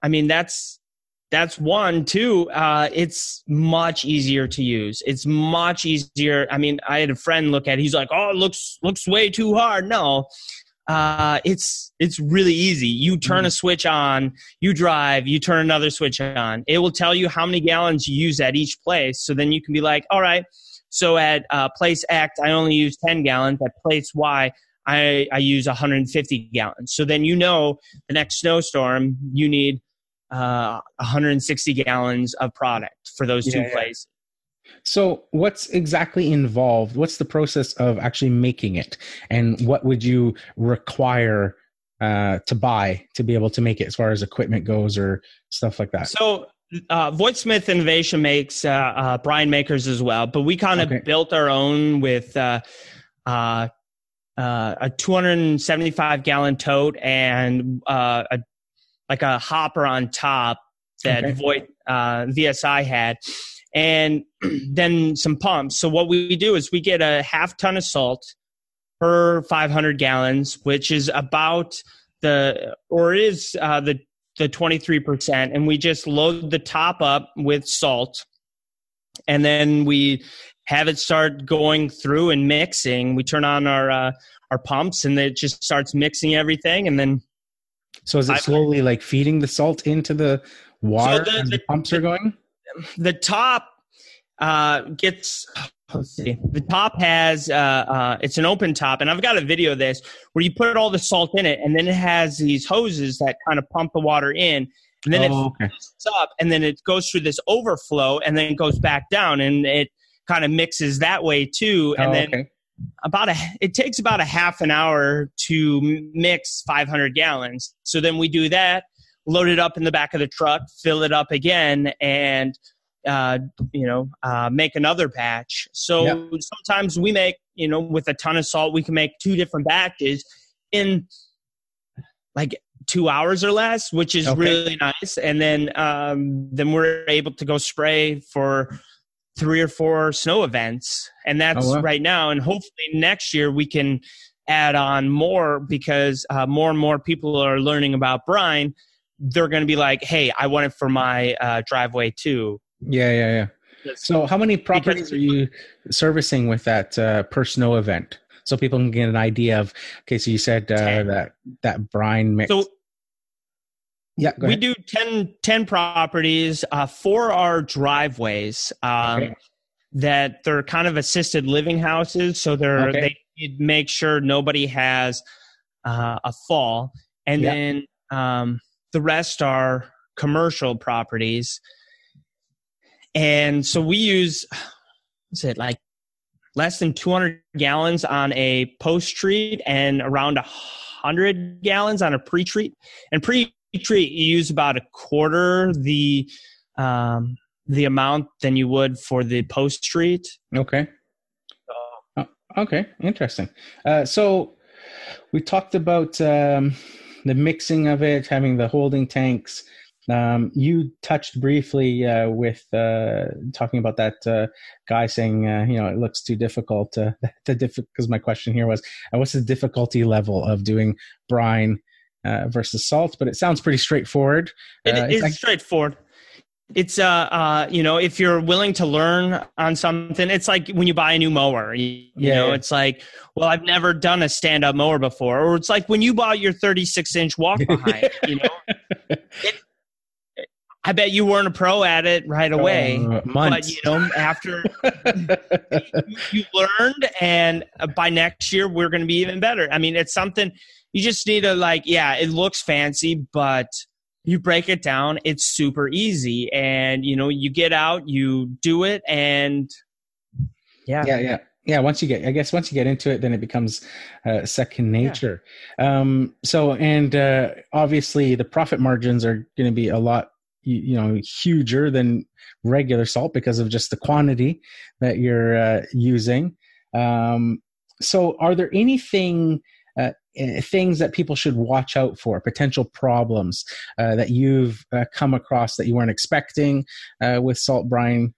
I mean, that's that's one. Two uh, it's much easier to use. It's much easier. I mean i had a friend look at it. He's like oh it looks looks way too hard. No uh, it's it's really easy. You turn mm. a switch on you drive you turn another switch on. It will tell you how many gallons you use at each place. So then you can be like all right so at uh, place x i only use 10 gallons. At place y I, I use 150 gallons. So then you know the next snowstorm you need uh, 160 gallons of product for those two yeah, places. So, what's exactly involved? What's the process of actually making it, and what would you require uh, to buy to be able to make it, as far as equipment goes, or stuff like that? So, uh, Voigt Smith Innovation makes uh, uh, brine makers as well, but we kind of okay. built our own with uh, uh, uh, a 275 gallon tote and uh, a like a hopper on top that okay. Uh, VSI had, and then some pumps. So what we do is we get a half ton of salt per 500 gallons, which is about the or is uh, the the 23%, and we just load the top up with salt, and then we have it start going through and mixing. We turn on our uh, our pumps, and it just starts mixing everything, and then so is it slowly like feeding the salt into the water so the, and the, the pumps are going? The top uh, gets let's see. The top has uh, uh, it's an open top, and I've got a video of this where you put all the salt in it, and then it has these hoses that kind of pump the water in, and then oh, it okay. up, and then it goes through this overflow, and then it goes back down, and it kind of mixes that way too, and oh, then. Okay about a it takes about a half an hour to mix 500 gallons so then we do that load it up in the back of the truck, fill it up again, and uh, you know uh, make another batch. So yep. sometimes we make you know with a ton of salt, we can make two different batches in like two hours or less, which is okay. really nice. And then um, then we're able to go spray for three or four snow events, and that's oh, wow. right now. And hopefully next year we can add on more because uh, more and more people are learning about brine. They're going to be like, "Hey, I want it for my uh, driveway too." Yeah, yeah, yeah. So, how many properties because, are you servicing with that uh, per snow event? So people can get an idea of. Okay, so you said uh, that that brine mix. So yeah, we do 10, 10 properties. Uh, for our driveways. Um, okay. That they're kind of assisted living houses, so they're okay. they make sure nobody has uh, a fall, and then um, the rest are commercial properties. And so we use, what's it like, less than 200 gallons on a post treat and around a 100 gallons on a pre treat. And pre treat you use about a quarter the um, the amount than you would for the post treat. Okay. Uh, okay, interesting. Uh, so we talked about um, the mixing of it, having the holding tanks. Um, you touched briefly uh, with uh, talking about that uh, guy saying, uh, you know, it looks too difficult. To, the because my question here was, uh, what's the difficulty level of doing brine uh, versus salt, but it sounds pretty straightforward. It uh, is like- straightforward. It's uh, uh, you know, if you're willing to learn on something, it's like when you buy a new mower. You, you know, yeah. it's like, well, I've never done a stand-up mower before, or it's like when you bought your 36-inch walk behind. you know, it, I bet you weren't a pro at it right away, uh, but you know, after you, you, learned, and by next year we're going to be even better. I mean, it's something you just need to like yeah it looks fancy but you break it down it's super easy. And you know you get out you do it and yeah. Yeah yeah. Yeah once you get i guess once you get into it then it becomes uh, second nature. Yeah. um so and uh obviously the profit margins are going to be a lot you, you, know huger than regular salt because of just the quantity that you're uh, using. Um so are there anything things that people should watch out for, potential problems uh, that you've uh, come across that you weren't expecting uh, with salt brine?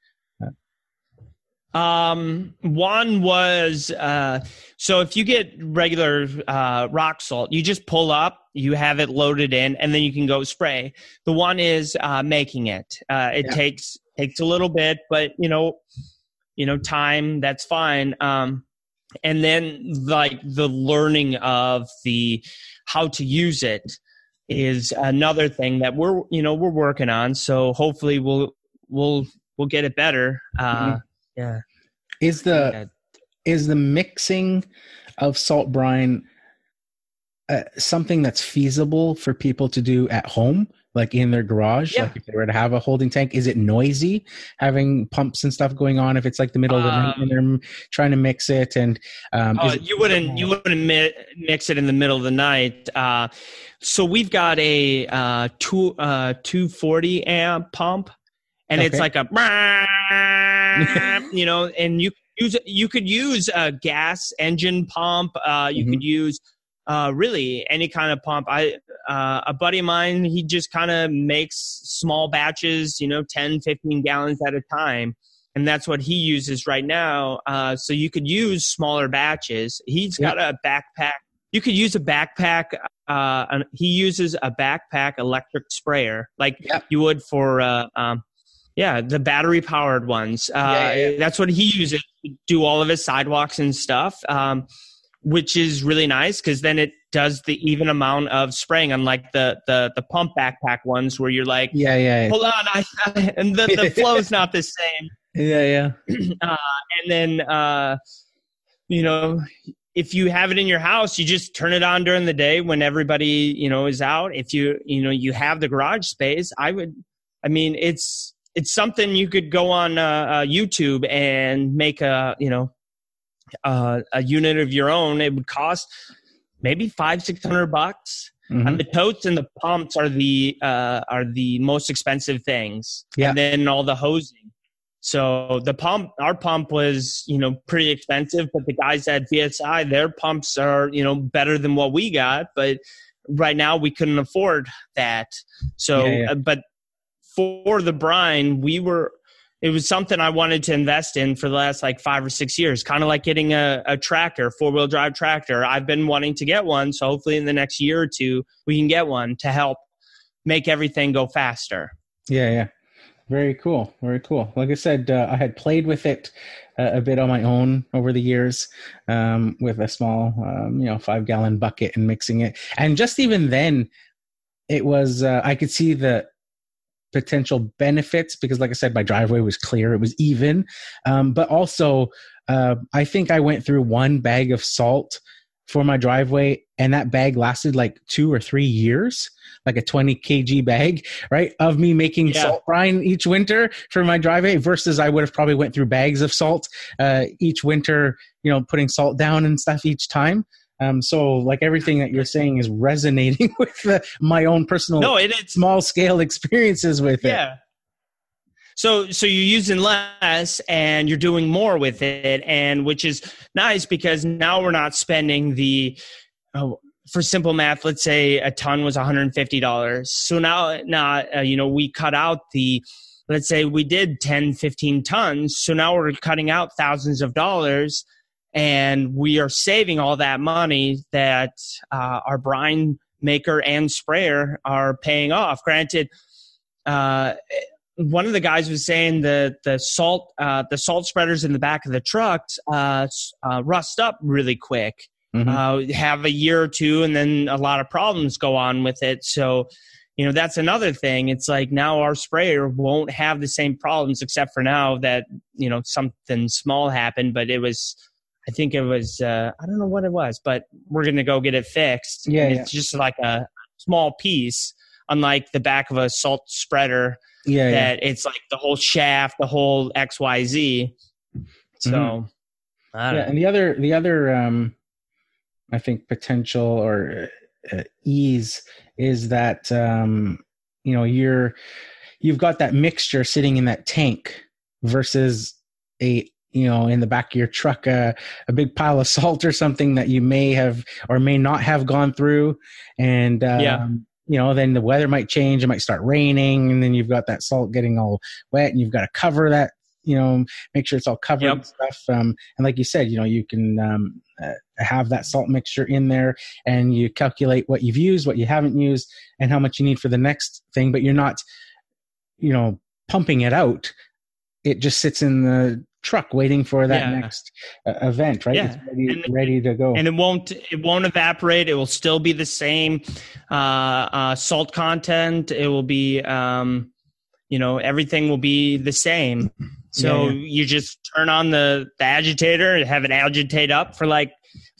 Um, one was uh, so if you get regular uh, rock salt, you just pull up, you have it loaded in, and then you can go spray. The one is uh, making it. Uh, it yeah. takes takes a little bit, but you know, you know, time that's fine. Um, and then like the learning of the how to use it is another thing that we're you know we're working on so hopefully we'll we'll we'll get it better uh mm-hmm. yeah is the yeah. is the mixing of salt brine uh, something that's feasible for people to do at home like in their garage yeah. like if they were to have a holding tank is it noisy having pumps and stuff going on if it's like the middle of the night and um, they're trying to mix it and um, uh, you wouldn't you wouldn't mix it in the middle of the night uh, so we've got a uh, two, uh, 240 amp pump and okay. it's like a you know and you use you could use a gas engine pump uh, you mm-hmm. could use uh, really any kind of pump. I uh, a buddy of mine, he just kind of makes small batches, you know, 10, 15 gallons at a time. And that's what he uses right now. Uh, so you could use smaller batches. He's got a backpack. You could use a backpack. Uh, he uses a backpack electric sprayer like yep. you would for, uh, um, yeah, the battery powered ones. Uh, yeah, yeah. That's what he uses to do all of his sidewalks and stuff. Um, which is really nice because then it does the even amount of spraying, unlike the the the pump backpack ones where you're like, yeah, yeah, yeah. hold on, I, I, and the the flow's not the same. Yeah, yeah. Uh, and then uh, you know, if you have it in your house, you just turn it on during the day when everybody you know is out. If you you know you have the garage space, I would. I mean, it's it's something you could go on uh, uh, YouTube and make a you know uh, a unit of your own, it would cost maybe five, six hundred bucks. Mm-hmm. And the totes and the pumps are the uh, are the most expensive things. Yeah. And then all the hosing. So the pump, our pump was, you know, pretty expensive, but the guys at VSI, their pumps are, you know, better than what we got. But right now we couldn't afford that. So, yeah, yeah. Uh, but for the brine, we were it was something I wanted to invest in for the last like five or six years, kind of like getting a, a tractor, four wheel drive tractor. I've been wanting to get one. So hopefully in the next year or two, we can get one to help make everything go faster. Yeah, yeah. Very cool. Very cool. Like I said, uh, I had played with it uh, a bit on my own over the years um, with a small, um, you know, five gallon bucket and mixing it. And just even then, it was, uh, I could see the, potential benefits because like i said my driveway was clear it was even um, but also uh, i think i went through one bag of salt for my driveway and that bag lasted like two or three years like a 20 kg bag right of me making yeah. salt brine each winter for my driveway versus i would have probably went through bags of salt uh, each winter you know putting salt down and stuff each time um, so like everything that you're saying is resonating with the, my own personal no, it, it's, small scale experiences with it. Yeah. So so you're using less and you're doing more with it, and which is nice because now we're not spending the. Oh, for simple math, let's say a ton was $150. So now, now uh, you know, we cut out the, let's say we did 10, 15 tons. So now we're cutting out thousands of dollars and we are saving all that money that uh, our brine maker and sprayer are paying off. Granted, uh, one of the guys was saying that the salt uh, the salt spreaders in the back of the trucks uh, uh, rust up really quick. Mm-hmm. Uh, have a year or two, and then a lot of problems go on with it. So, you know, that's another thing. It's like now our sprayer won't have the same problems, except for now that you know something small happened, but it was I think it was uh, I don't know what it was, but we're gonna go get it fixed. Yeah, yeah. it's just like a small piece, unlike the back of a salt spreader. Yeah, that yeah. it's like the whole shaft, the whole X Y Z. So, mm-hmm. yeah, know. and the other the other um, I think potential or uh, ease is that um, you know you're you've got that mixture sitting in that tank versus a you know in the back of your truck uh, a big pile of salt or something that you may have or may not have gone through. And um, yeah. you know then the weather might change. It might start raining and then you've got that salt getting all wet and you've got to cover that you know make sure it's all covered yep. and stuff. Um, and like you said you know you can um, uh, have that salt mixture in there and you calculate what you've used what you haven't used and how much you need for the next thing but you're not you know pumping it out. It just sits in the truck waiting for that yeah. next uh, event right? Yeah. it's ready, and, ready to go. and it won't it won't evaporate. It will still be the same uh, uh, salt content. It will be um, you know everything will be the same. So yeah, you just turn on the, the agitator and have it agitate up for like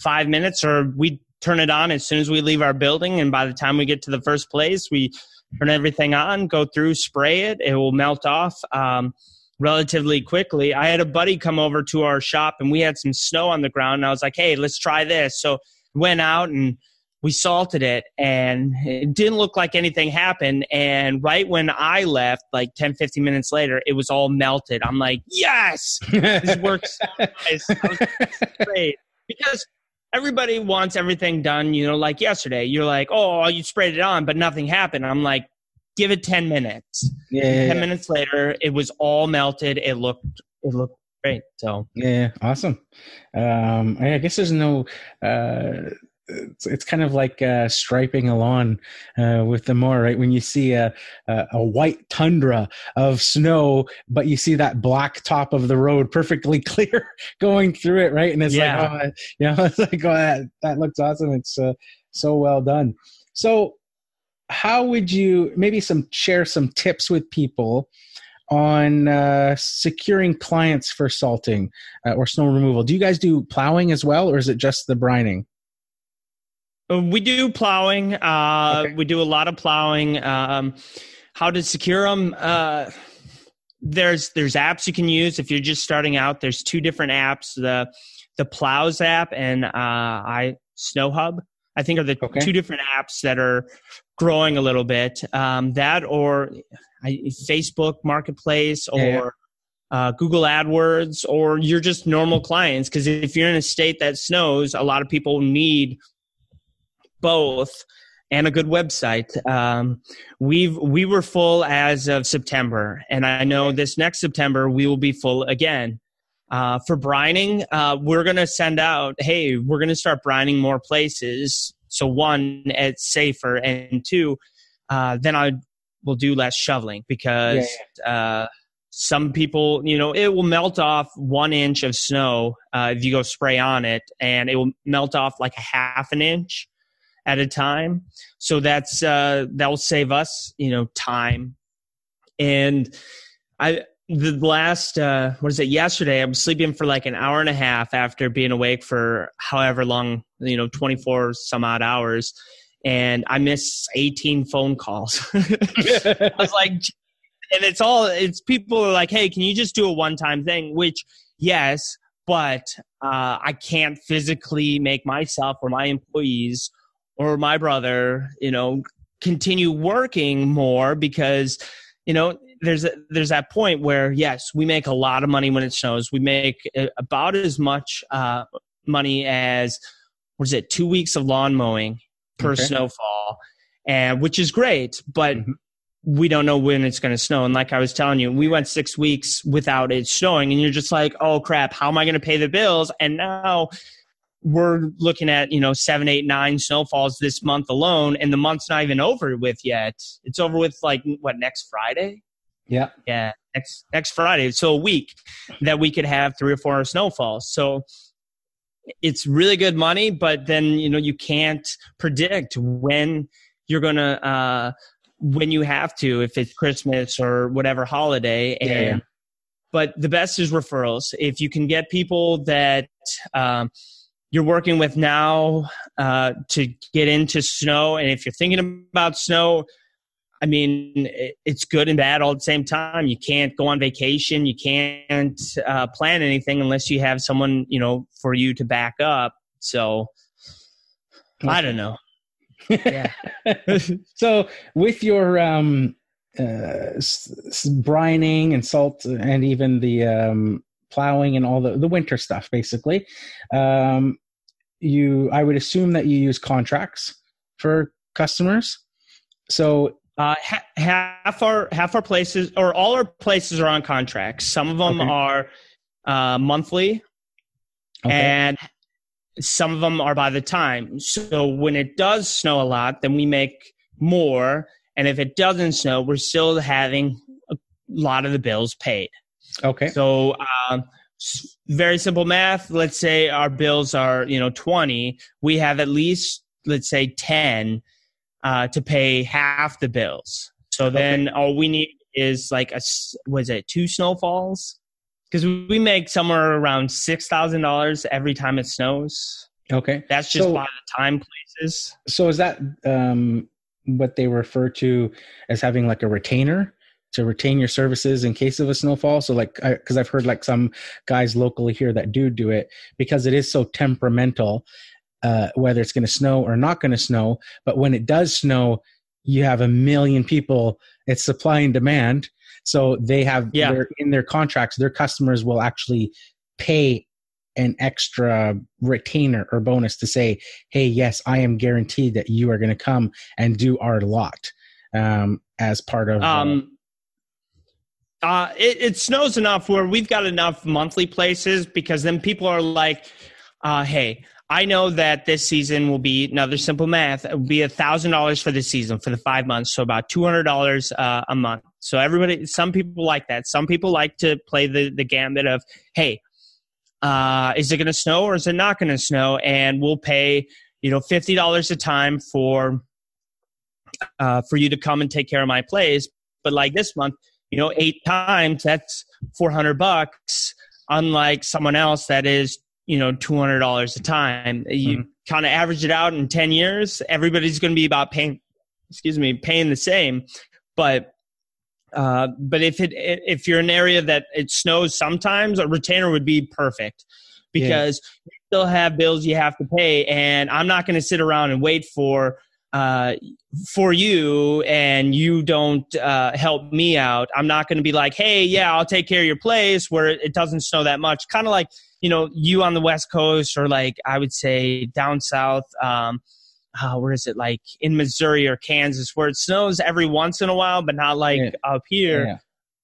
five minutes or we turn it on as soon as we leave our building. And by the time we get to the first place we turn everything on go through spray it. It will melt off. Um, relatively quickly. I had a buddy come over to our shop and we had some snow on the ground and I was like, "Hey, let's try this." So went out and we salted it and it didn't look like anything happened and right when I left like 10 15 minutes later it was all melted. I'm like, "Yes! This works so nice." great. Because everybody wants everything done, you know, like yesterday. You're like, "Oh, you sprayed it on, but nothing happened." I'm like, give it 10 minutes. Yeah. yeah 10 yeah. minutes later, it was all melted. It looked, it looked great. So, yeah, awesome. Um, I guess there's no, uh, it's, it's kind of like uh, striping a lawn uh, with the mower, right? When you see a, a, a white tundra of snow, but you see that black top of the road perfectly clear going through it, right? And it's yeah. like, oh, you know, it's like, oh, that, that looks awesome. It's uh, so well done. So, how would you maybe some share some tips with people on uh, securing clients for salting uh, or snow removal? Do you guys do plowing as well, or is it just the brining? Uh, we do plowing. Uh, okay. We do a lot of plowing. Um, how to secure them? Uh, there's there's apps you can use if you're just starting out. There's two different apps: the the Plowz app and uh, I Snow Hub. I think are the Okay. two different apps that are growing a little bit. Um, that or I, Facebook Marketplace or Yeah, yeah. Uh, Google AdWords, or you're just normal clients. Because if you're in a state that snows, a lot of people need both and a good website. Um, we've we were full as of September, and I know this next September we will be full again. Uh, for brining, uh, we're going to send out, hey, we're going to start brining more places. So one, it's safer, and two, uh, then I will do less shoveling because Uh, some people, you know, it will melt off one inch of snow uh, if you go spray on it, and it will melt off like a half an inch at a time. So that's uh, that will save us, you know, time. And I the last uh, what is it? Yesterday, I was sleeping for like an hour and a half after being awake for however long, you know, twenty four some odd hours, and I missed eighteen phone calls. I was like, and it's all it's people are like, hey, can you just do a one time thing? Which yes, but uh, I can't physically make myself or my employees or my brother, you know, continue working more because you know there's a, there's that point where yes, we make a lot of money when it snows. We make uh, about as much uh, money as what is it? Two weeks of lawn mowing per Okay. snowfall, and which is great, but Mhm. we don't know when it's going to snow. And like I was telling you, we went six weeks without it snowing, and you're just like, oh crap, how am I going to pay the bills? And now we're looking at you know seven, eight, nine snowfalls this month alone, and the month's not even over with yet. It's over with like what next Friday? Yeah. Yeah, next next Friday. So a week that we could have three or four snowfalls. So it's really good money, but then you know you can't predict when you're gonna uh, when you have to if it's Christmas or whatever holiday. And Yeah, but the best is referrals. If you can get people that um, you're working with now uh, to get into snow, and if you're thinking about snow, I mean, it's good and bad all at the same time. You can't go on vacation. You can't uh, plan anything unless you have someone, you know, for you to back up. So I don't know. Yeah. so with your um uh s- s- brining and salt and even the um plowing and all the the winter stuff basically um you i would assume that you use contracts for customers so Uh, ha- half our half our places or all our places are on contracts. Some of them Okay. are uh, monthly, okay and some of them are by the time. So when it does snow a lot, then we make more, and if it doesn't snow, we're still having a lot of the bills paid. okay So um, very simple math. Let's say our bills are you know twenty. We have at least let's say ten uh, to pay half the bills. So then all we need is like a was it two snowfalls? Because we make somewhere around six thousand dollars every time it snows. okay That's just So- by the time places. so is that um what they refer to as having like a retainer to retain your services in case of a snowfall so like because i've heard like some guys locally here that do do it because it is so temperamental uh whether it's going to snow or not going to snow but when it does snow you have a million people it's supply and demand so they have Yeah. in their contracts their customers will actually pay an extra retainer or bonus to say hey yes i am guaranteed that you are going to come and do our lot um, as part of uh, Um, uh, it, it snows enough where we've got enough monthly places because then people are like, uh, hey, I know that this season will be another simple math. It will be a thousand dollars for the season for the five months, so about two hundred dollars uh, a month. So everybody, some people like that. Some people like to play the the gambit of, hey, uh, is it going to snow or is it not going to snow? And we'll pay, you know, fifty dollars a time for uh, for you to come and take care of my place. But like this month, you know, eight times that's four hundred bucks. Unlike someone else that is, you know, two hundred dollars a time. You kind of average it out in ten years. Everybody's going to be about paying, excuse me, paying the same. But uh, but if it if you're in an area that it snows sometimes, a retainer would be perfect because yeah. you still have bills you have to pay, and I'm not going to sit around and wait for uh, for you and you don't uh, help me out, I'm not going to be like, hey, yeah, I'll take care of your place where it doesn't snow that much. Kind of like, you know, you on the West Coast or like I would say down south. Um, uh, where is it like in Missouri or Kansas where it snows every once in a while, but not like yeah. up here. Yeah.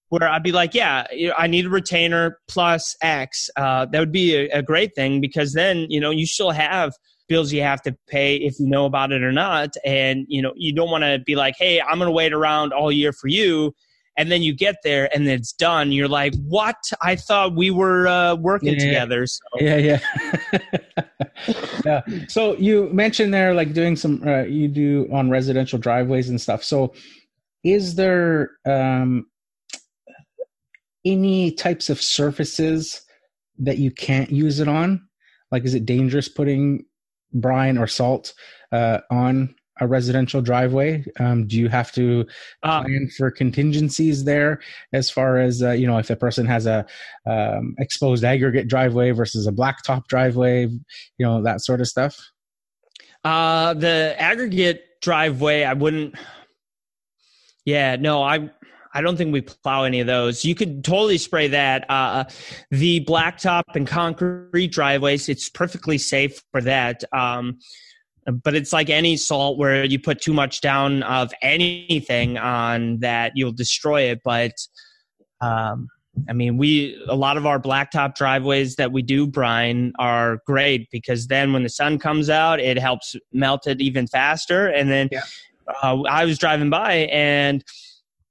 Where I'd be like, yeah, I need a retainer plus X. Uh, that would be a, a great thing because then you know you still have bills you have to pay if you know about it or not. And, you know, you don't want to be like, hey, I'm going to wait around all year for you. And then you get there and it's done. You're like, what? I thought we were uh, working yeah, together. So. Yeah, yeah. yeah. So you mentioned there, like doing some, uh, you do on residential driveways and stuff. So is there um, any types of surfaces that you can't use it on? Like, is it dangerous putting brine or salt uh, on a residential driveway? Um, do you have to uh, plan for contingencies there as far as uh, you know if a person has a um, exposed aggregate driveway versus a blacktop driveway, you know that sort of stuff? Uh, the aggregate driveway, I wouldn't. Yeah, no, I I don't think we plow any of those. You could totally spray that. Uh, the blacktop and concrete driveways, it's perfectly safe for that. Um, but it's like any salt where you put too much down of anything on that, you'll destroy it. But um, I mean, we a lot of our blacktop driveways that we do brine are great because then when the sun comes out, it helps melt it even faster. And then yeah. uh, I was driving by and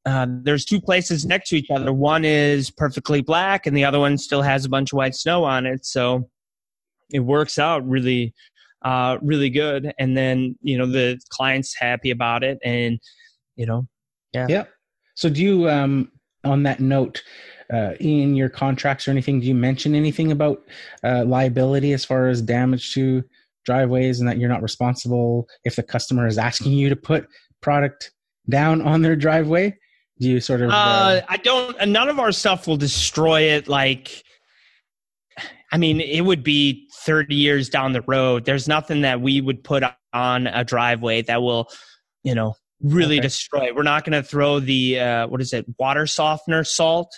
uh, there's two places next to each other. One is perfectly black, and the other one still has a bunch of white snow on it. So it works out really, uh, really good. And then you know the client's happy about it, and you know, yeah, yeah. So do you, um, on that note, uh, in your contracts or anything, do you mention anything about uh, liability as far as damage to driveways, and that you're not responsible if the customer is asking you to put product down on their driveway? Do you sort of? Uh, uh, I don't. None of our stuff will destroy it. Like, I mean, it would be thirty years down the road. There's nothing that we would put on a driveway that will, you know, really okay. destroy. We're not going to throw the uh, what is it, water softener salt.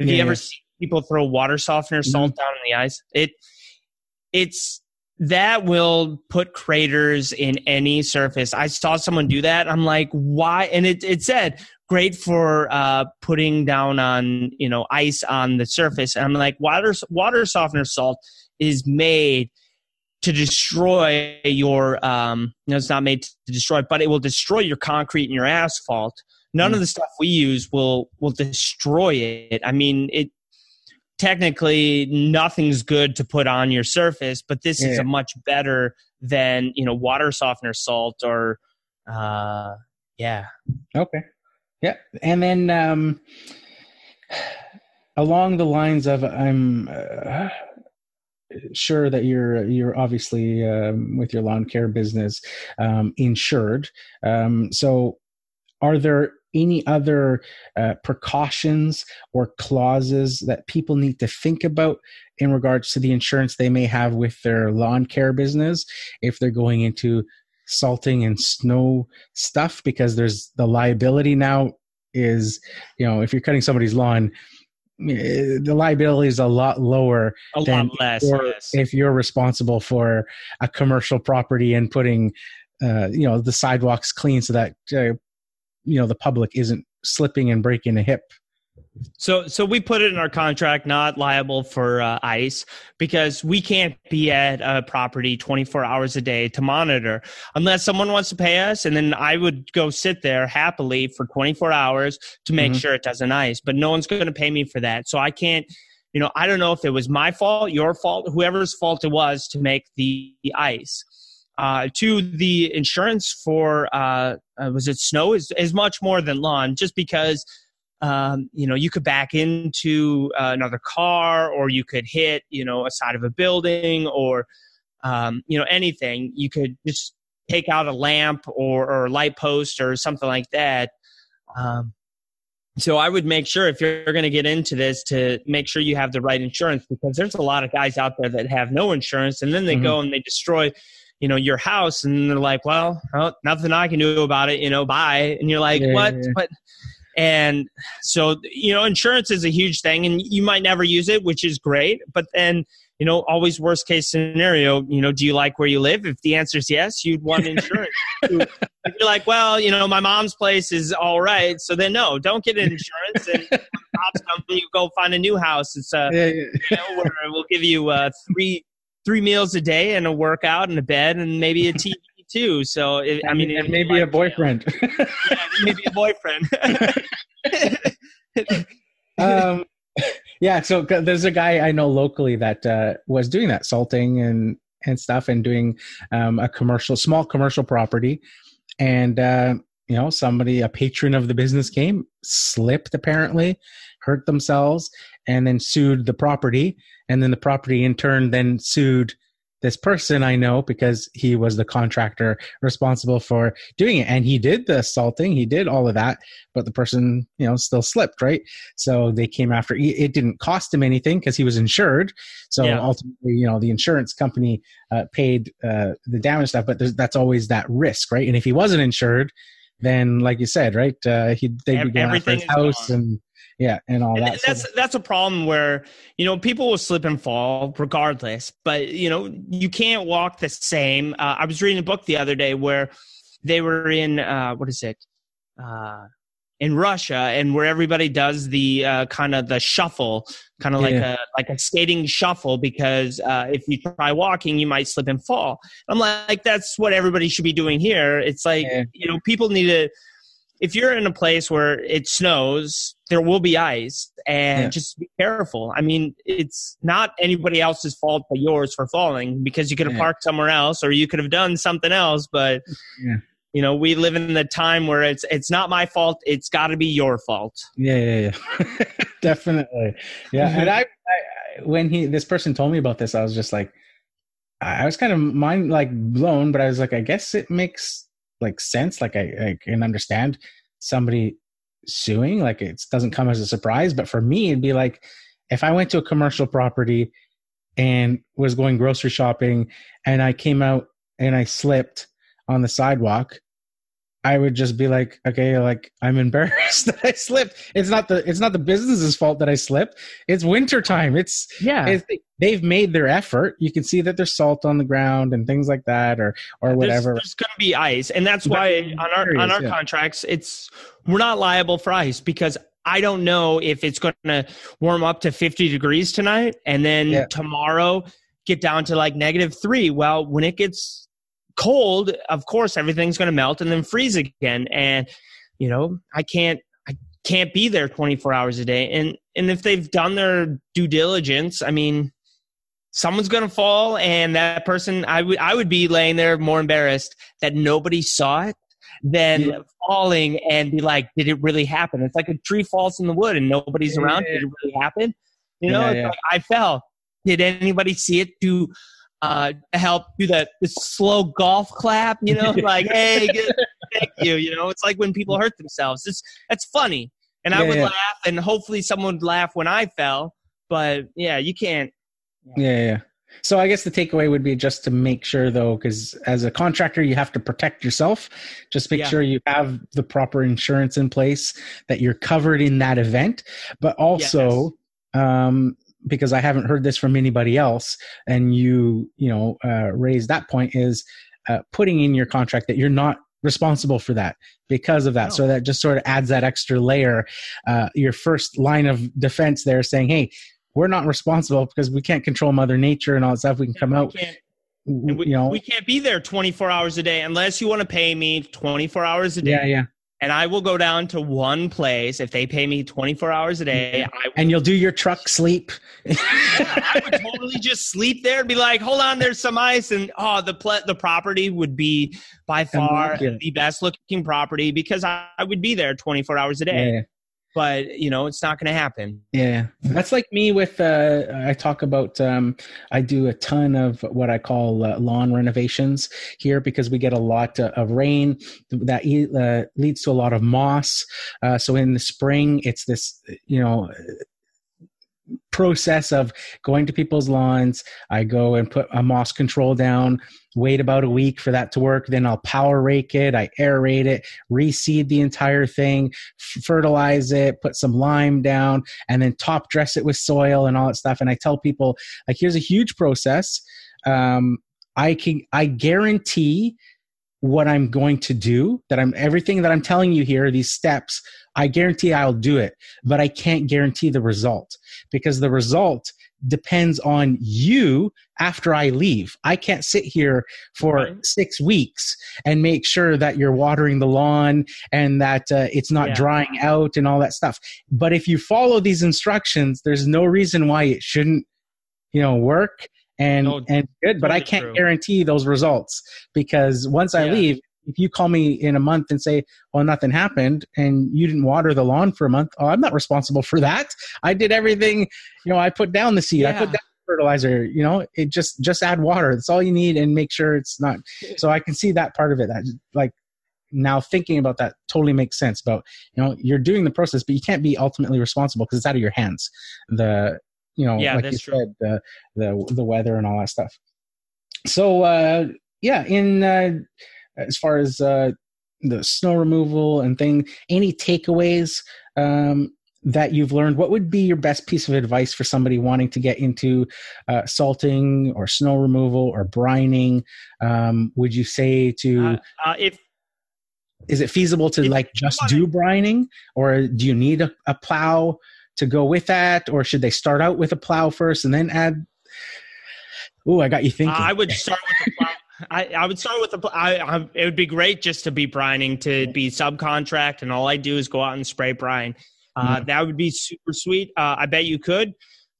Have yeah, you ever seen people throw water softener mm-hmm. salt mm-hmm. down in the ice? It, it's that will put craters in any surface. I saw someone do that. I'm like, why? And it, it said great for uh, putting down on you know ice on the surface. And I'm like, water water softener salt is made to destroy your um you know it's not made to destroy but it will destroy your concrete and your asphalt. None mm. of the stuff we use will will destroy it. I mean it technically nothing's good to put on your surface but this yeah. is a much better than you know water softener salt or uh yeah. Okay. Yeah, and then um, along the lines of I'm uh, sure that you're you're obviously um, with your lawn care business um, insured. Um, so, are there any other uh, precautions or clauses that people need to think about in regards to the insurance they may have with their lawn care business if they're going into salting and snow stuff because there's the liability now is you know if you're cutting somebody's lawn the liability is a lot lower a lot less yes. if you're responsible for a commercial property and putting uh, you know the sidewalks clean so that uh, you know the public isn't slipping and breaking a hip so, so we put it in our contract, not liable for uh, ice, because we can't be at a property 24 hours a day to monitor unless someone wants to pay us. And then I would go sit there happily for 24 hours to make mm-hmm. sure it doesn't ice, but no one's going to pay me for that. So I can't, you know, I don't know if it was my fault, your fault, whoever's fault it was to make the, the ice. Uh, to the insurance for, uh, uh was it snow is, is much more than lawn just because – um, you know, you could back into uh, another car or you could hit, you know, a side of a building or, um, you know, anything. You could just take out a lamp or, or a light post or something like that. Um, so I would make sure if you're going to get into this to make sure you have the right insurance because there's a lot of guys out there that have no insurance and then they mm-hmm. go and they destroy you know your house and they're like well, well, nothing i can do about it you know bye and you're like yeah, what yeah. but and so you know insurance is a huge thing and you might never use it which is great. But then you know always worst case scenario you know do you like where you live? If the answer is yes you'd want insurance. If you're like well you know my mom's place is all right. So then no don't get insurance. And come you go find a new house. It's uh yeah, yeah. you know where we'll give you uh three three meals a day and a workout and a bed and maybe a TV too. So it, I mean, and maybe a boyfriend. yeah, maybe a boyfriend. um, yeah. So there's a guy I know locally that uh, was doing that salting and and stuff and doing um, a commercial, small commercial property, and uh, you know somebody, a patron of the business came, slipped apparently, hurt themselves, and then sued the property and then the property in turn then sued this person I know because he was the contractor responsible for doing it. And he did the assaulting, he did all of that, but the person, you know, still slipped, right? So they came after it didn't cost him anything because he was insured. So yeah. ultimately, you know, the insurance company uh, paid uh, the damage stuff, but that's always that risk, right? And if he wasn't insured, then like you said, right, uh, he they'd be going after his house gone. and yeah and all and that that's so, that's a problem where you know people will slip and fall regardless but you know you can't walk the same uh, i was reading a book the other day where they were in uh, what is it uh, in Russia and where everybody does the uh, kind of the shuffle, kind of yeah. like a like a skating shuffle because uh, if you try walking, you might slip and fall. I'm like, that's what everybody should be doing here. It's like yeah. you know, people need to if you're in a place where it snows, there will be ice and yeah. just be careful. I mean, it's not anybody else's fault but yours for falling because you could have yeah. parked somewhere else or you could have done something else, but yeah. you know, we live in the time where it's it's not my fault, it's got to be your fault. Yeah, yeah, yeah. Definitely. Yeah, and I, I when he this person told me about this, I was just like I was kind of mind like blown, but I was like I guess it makes like sense. Like I, I can understand somebody suing. Like it doesn't come as a surprise. But for me, it'd be like if I went to a commercial property and was going grocery shopping and I came out and I slipped on the sidewalk I would just be like, okay, like I'm embarrassed that I slipped. It's not the it's not the business's fault that I slipped. It's winter time. It's yeah. It's, they've made their effort. You can see that there's salt on the ground and things like that, or or whatever. There's, there's going to be ice, and that's why on our on our yeah. contracts, it's we're not liable for ice because I don't know if it's going to warm up to 50 degrees tonight, and then yeah. tomorrow get down to like negative three. Well, when it gets cold, of course, everything's going to melt and then freeze again. And, you know, I can't, I can't be there 24 hours a day. And, and if they've done their due diligence, I mean, someone's going to fall and that person, I would, I would be laying there more embarrassed that nobody saw it than yeah. falling and be like, did it really happen? It's like a tree falls in the wood and nobody's yeah. around. Did it really happen? You know, yeah, like I fell. Did anybody see it? Do uh, help do that slow golf clap, you know, like hey, good, thank you. You know, it's like when people hurt themselves. It's that's funny, and yeah, I would yeah. laugh, and hopefully someone would laugh when I fell. But yeah, you can't. Yeah, yeah. yeah. So I guess the takeaway would be just to make sure, though, because as a contractor, you have to protect yourself. Just make sure you have the proper insurance in place, that you're covered in that event, but also. Yes. Um, because I haven't heard this from anybody else, and you you know uh, raise that point is uh, putting in your contract that you're not responsible for that because of that. No. So that just sort of adds that extra layer. Uh, your first line of defense there, saying, "Hey, we're not responsible because we can't control Mother Nature and all that stuff. We can come out." We, you know, we can't be there 24 hours a day unless you want to pay me 24 hours a day. Yeah, yeah and I will go down to one place if they pay me 24 hours a day. Mm-hmm. and you'll do your truck sleep. yeah, I would totally just sleep there and be like, hold on, there's some ice. And oh, the pl- the property would be by far the best looking property because I, I, would be there 24 hours a day. Yeah. But you know it's not going to happen. Yeah. That's like me with uh i talk about um i do a ton of what i call uh, lawn renovations here because we get a lot uh, of rain that uh, leads to a lot of moss. Uh, so in the spring it's this you know process of going to people's lawns. I go and put a moss control down, wait about a week for that to work. Then I'll power rake it, I aerate it, reseed the entire thing, fertilize it, put some lime down, and then top dress it with soil and all that stuff. And I tell people, like, here's a huge process. Um, I can, I guarantee what I'm going to do, that I'm everything that I'm telling you here, these steps, I guarantee I'll do it, but I can't guarantee the result because the result depends on you after I leave. I can't sit here for right. six weeks and make sure that you're watering the lawn and that uh, it's not yeah. drying out and all that stuff. But if you follow these instructions, there's no reason why it shouldn't, you know, work and no, and good but i can't true. guarantee those results because once i yeah. leave if you call me in a month and say well nothing happened and you didn't water the lawn for a month oh i'm not responsible for that i did everything you know i put down the seed yeah. i put down fertilizer you know it just just add water that's all you need and make sure it's not so i can see that part of it that like now thinking about that totally makes sense about you know you're doing the process but you can't be ultimately responsible because it's out of your hands the you know, yeah, like you true. said, the the the weather and all that stuff. So uh, yeah, in uh, as far as uh, the snow removal and thing, any takeaways um, that you've learned? What would be your best piece of advice for somebody wanting to get into uh, salting or snow removal or brining? Um, would you say to uh, uh, if is it feasible to like just do brining, or do you need a, a plow? To go with that, or should they start out with a plow first and then add? Oh, I got you thinking. Uh, I would start with a plow. I, I would start with a. I, I, it would be great just to be brining to be subcontract, and all I do is go out and spray brine. Uh, mm That would be super sweet. Uh, I bet you could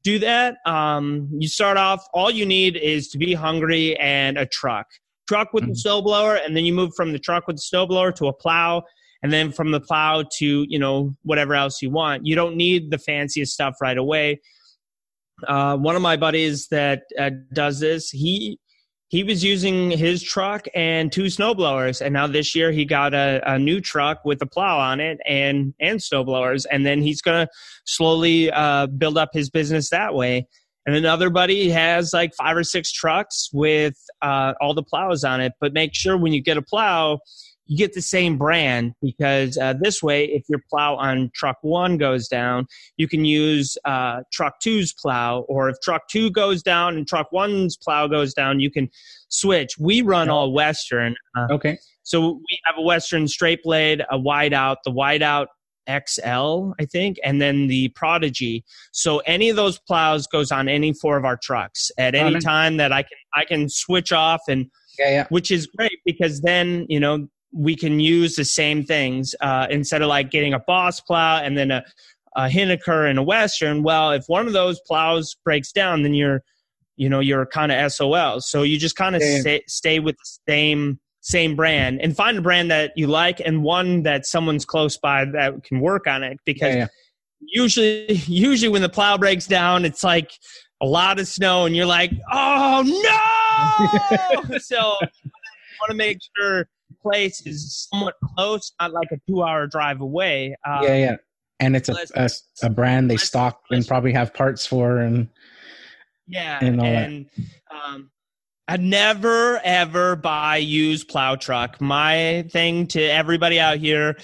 do that. Um, you start off. All you need is to be hungry and a truck. Truck with mm the snowblower, and then you move from the truck with the snowblower to a plow, and then from the plow to you know whatever else you want you don't need the fanciest stuff right away. Uh, one of my buddies that uh, does this he he was using his truck and two snowblowers and now this year he got a, a new truck with a plow on it and and snowblowers and then he's to slowly uh, build up his business that way. And another buddy has like five or six trucks with uh, all the plows on it. But make sure when you get a plow you get the same brand because uh, this way, if your plow on truck one goes down, you can use uh, truck two's plow. Or if truck two goes down and truck one's plow goes down, you can switch. We run all Western. Uh, okay. So we have a Western straight blade, a Wideout, the Wideout XL, I think, and then the Prodigy. So any of those plows goes on any four of our trucks at any time that I can I can switch off and yeah, yeah. which is great because then you know we can use the same things uh, instead of like getting a boss plow and then a, a Hiniker and a Western. Well, if one of those plows breaks down, then you're, you know, you're kind of SOL. So you just kind of stay, stay with the same same brand and find a brand that you like and one that someone's close by that can work on it because yeah, yeah. usually usually when the plow breaks down it's like a lot of snow and you're like oh no so i want to make sure place is somewhat close, not like a two hour drive away. Um, yeah, yeah. And it's a, a, a brand they stock and probably have parts for and yeah, and, and um, I never ever buy used plow truck. My thing to everybody out here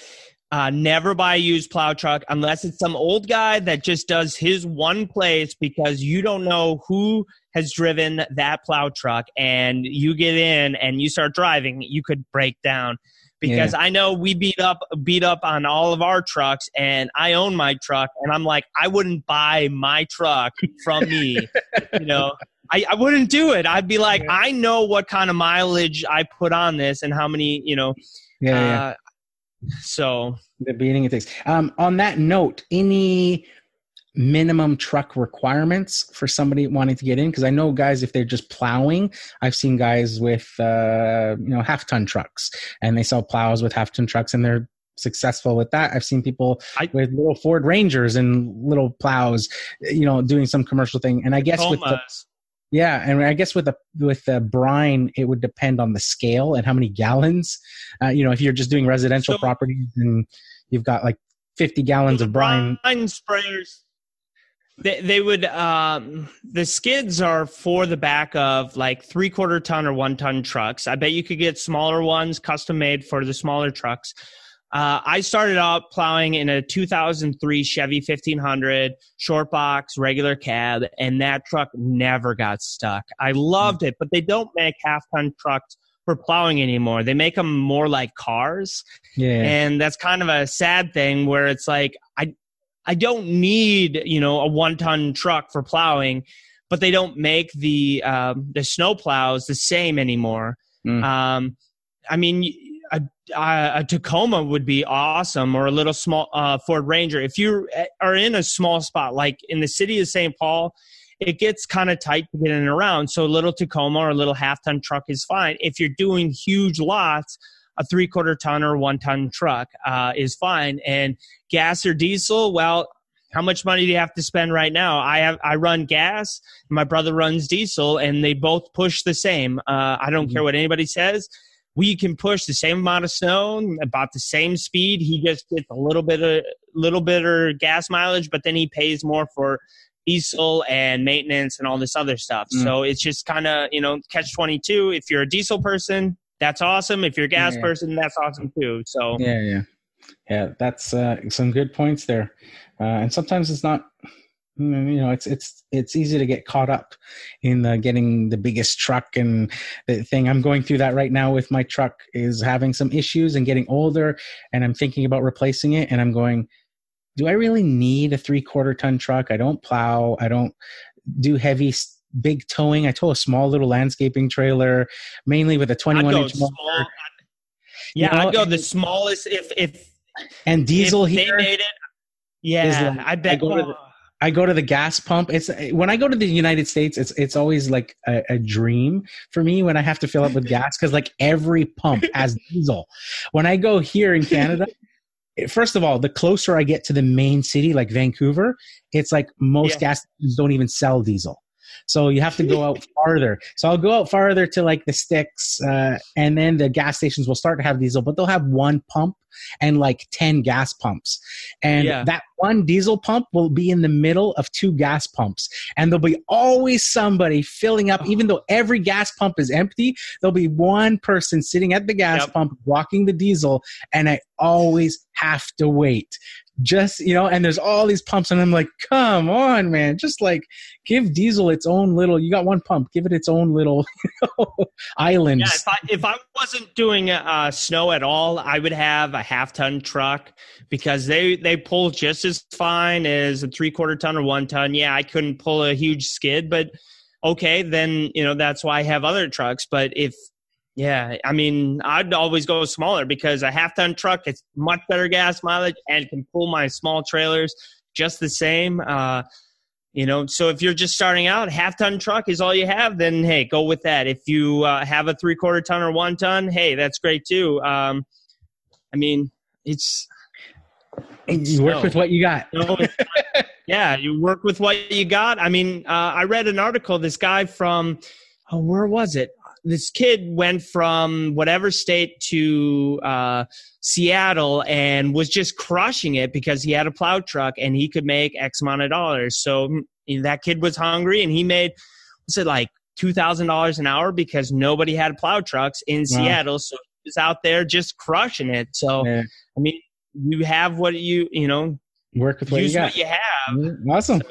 uh, never buy a used plow truck unless it's some old guy that just does his one place because you don't know who has driven that plow truck and you get in and you start driving, you could break down. Because yeah. I know we beat up beat up on all of our trucks and I own my truck and I'm like, I wouldn't buy my truck from me. you know. I, I wouldn't do it. I'd be like, yeah. I know what kind of mileage I put on this and how many, you know, yeah, uh, yeah. So the beating it takes. Um, on that note, any minimum truck requirements for somebody wanting to get in? Because I know guys, if they're just plowing, I've seen guys with uh, you know half ton trucks, and they sell plows with half ton trucks, and they're successful with that. I've seen people I, with little Ford Rangers and little plows, you know, doing some commercial thing. And I guess with the, yeah, and I guess with the with the brine, it would depend on the scale and how many gallons. Uh, you know, if you're just doing residential so, properties and you've got like 50 gallons of brine. Brine sprayers. They, they would um, the skids are for the back of like three quarter ton or one ton trucks. I bet you could get smaller ones custom made for the smaller trucks. Uh, I started out plowing in a 2003 Chevy 1500 short box regular cab, and that truck never got stuck. I loved it, but they don't make half ton trucks for plowing anymore. They make them more like cars. Yeah. And that's kind of a sad thing where it's like I I don't need, you know, a 1-ton truck for plowing, but they don't make the um, the snow plows the same anymore. Mm. Um, I mean, a, a, Tacoma would be awesome, or a little small uh, Ford Ranger. If you are in a small spot, like in the city of St. Paul, it gets kind of tight to get in and around. So a little Tacoma or a little half ton truck is fine. If you're doing huge lots, a three quarter ton or one ton truck uh, is fine. And gas or diesel, well, how much money do you have to spend right now? I have I run gas, my brother runs diesel, and they both push the same. Uh, I don't mm-hmm. care what anybody says. We can push the same amount of snow about the same speed. He just gets a little bit of little bit of gas mileage, but then he pays more for diesel and maintenance and all this other stuff. Mm. So it's just kind of, you know, catch 22. If you're a diesel person, that's awesome. If you're a gas yeah. person, that's awesome too. So, yeah, yeah. Yeah, that's uh, some good points there. Uh, and sometimes it's not, you know, it's it's it's easy to get caught up in the getting the biggest truck and the thing. I'm going through that right now with my truck is having some issues and getting older, and I'm thinking about replacing it. And I'm going, do I really need a three quarter ton truck? I don't plow. I don't do heavy, big towing. I tow a small little landscaping trailer, mainly with a 21 inch motor. Yeah, you know, I'd go the smallest if if and diesel if here. They made it, yeah, I bet. I I go, to the, gas pump. It's when I go to the United States, it's it's always like a, a dream for me when I have to fill up with gas because like every pump has diesel. When I go here in Canada, first of all, the closer I get to the main city, like Vancouver, it's like most yeah. gas stations don't even sell diesel. So you have to go out farther. So I'll go out farther to like the sticks, uh, and then the gas stations will start to have diesel, but they'll have one pump and like 10 gas pumps. And yeah. that one diesel pump will be in the middle of two gas pumps. And there'll be always somebody filling up, even though every gas pump is empty, there'll be one person sitting at the gas yep. pump walking the diesel. And I always have to wait just you know and there's all these pumps and i'm like come on man just like give diesel its own little you got one pump give it its own little you know, island. Yeah, if, I, if I wasn't doing uh, snow at all i would have a half ton truck because they they pull just as fine as a three quarter ton or one ton. Yeah i couldn't pull a huge skid but okay then you know that's why i have other trucks. But if yeah, I mean, I'd always go smaller because a half ton truck it's much better gas mileage and can pull my small trailers just the same. Uh, you know, so if you're just starting out, half ton truck is all you have, then hey, go with that. If you uh, have a three quarter ton or one ton, hey, that's great too. Um, I mean, it's you work no. with what you got. no, yeah, you work with what you got. I mean, uh, I read an article. This guy from oh, where was it? This kid went from whatever state to uh, Seattle and was just crushing it because he had a plow truck and he could make X amount of dollars. So mm, that kid was hungry and he made, was it like two thousand dollars an hour because nobody had plow trucks in wow. Seattle. So he was out there just crushing it. So yeah. I mean, you have what you you know work with what use you, what you have. Mm-hmm. Awesome. So,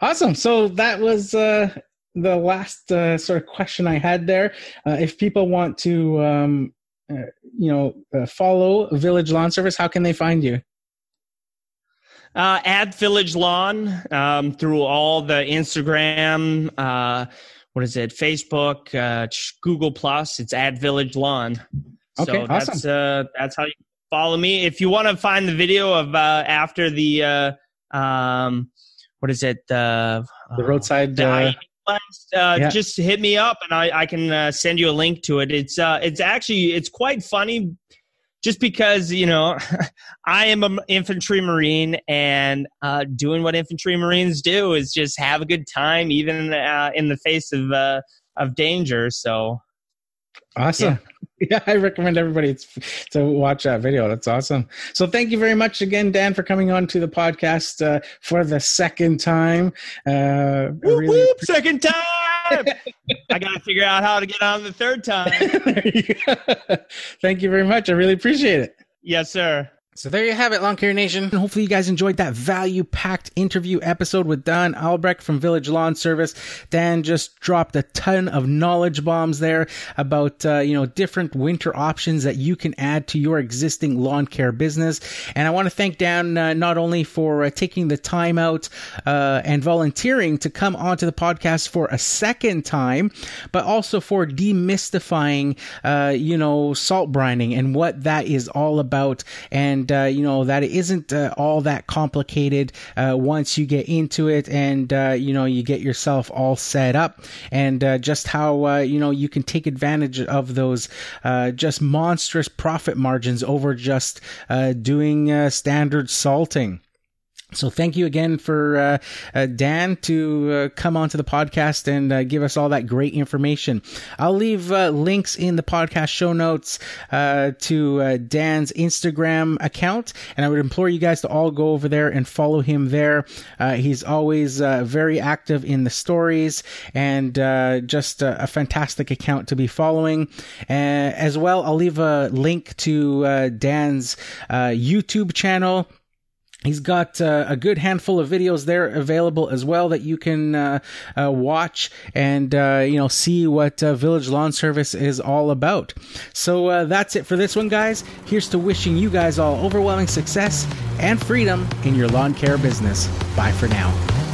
Awesome. So that was uh, the last uh, sort of question I had there. Uh, if people want to, um, uh, you know, uh, follow Village Lawn Service, how can they find you? Uh, at Village Lawn um, through all the Instagram, uh, what is it, Facebook, Google Plus. It's at Village Lawn. Okay, so awesome. that's that's how you follow me. If you want to find the video of after the um, what is it? the roadside uh, yeah. just hit me up and I, I can uh, send you a link to it. It's uh, it's actually it's quite funny just because you know I am an infantry marine, and uh, doing what infantry marines do is just have a good time, even uh, in the face of uh, of danger. So awesome. Yeah. yeah. I recommend everybody to watch that video. That's awesome. So thank you very much again, Dan, for coming on to the podcast uh, for the second time. Uh, whoop, really whoop, second time. I got to figure out how to get on the third time. thank you very much. I really appreciate it. Yes, sir. So there you have it, Lawn Care Nation. And hopefully you guys enjoyed that value-packed interview episode with Dan Albrecht from Village Lawn Service. Dan just dropped a ton of knowledge bombs there about, uh, you know, different winter options that you can add to your existing lawn care business. And I want to thank Dan uh, not only for uh, taking the time out uh, and volunteering to come onto the podcast for a second time, but also for demystifying, uh, you know, salt brining and what that is all about. And uh, you know that it isn't uh, all that complicated uh, once you get into it and uh, you know you get yourself all set up and uh, just how uh, you know you can take advantage of those just monstrous profit margins over just doing standard salting. So thank you again for uh, uh, Dan to uh, come onto the podcast and uh, give us all that great information. I'll leave uh, links in the podcast show notes uh, to Dan's Instagram account, and I would implore you guys to all go over there and follow him there. he's always very active in the stories and just a, a, fantastic account to be following. as well, I'll leave a link to Dan's YouTube channel He's got uh, a good handful of videos there available as well that you can uh, uh, watch and uh, you know see what uh, Village Lawn Service is all about. So uh, that's it for this one, guys. Here's to wishing you guys all overwhelming success and freedom in your lawn care business. Bye for now.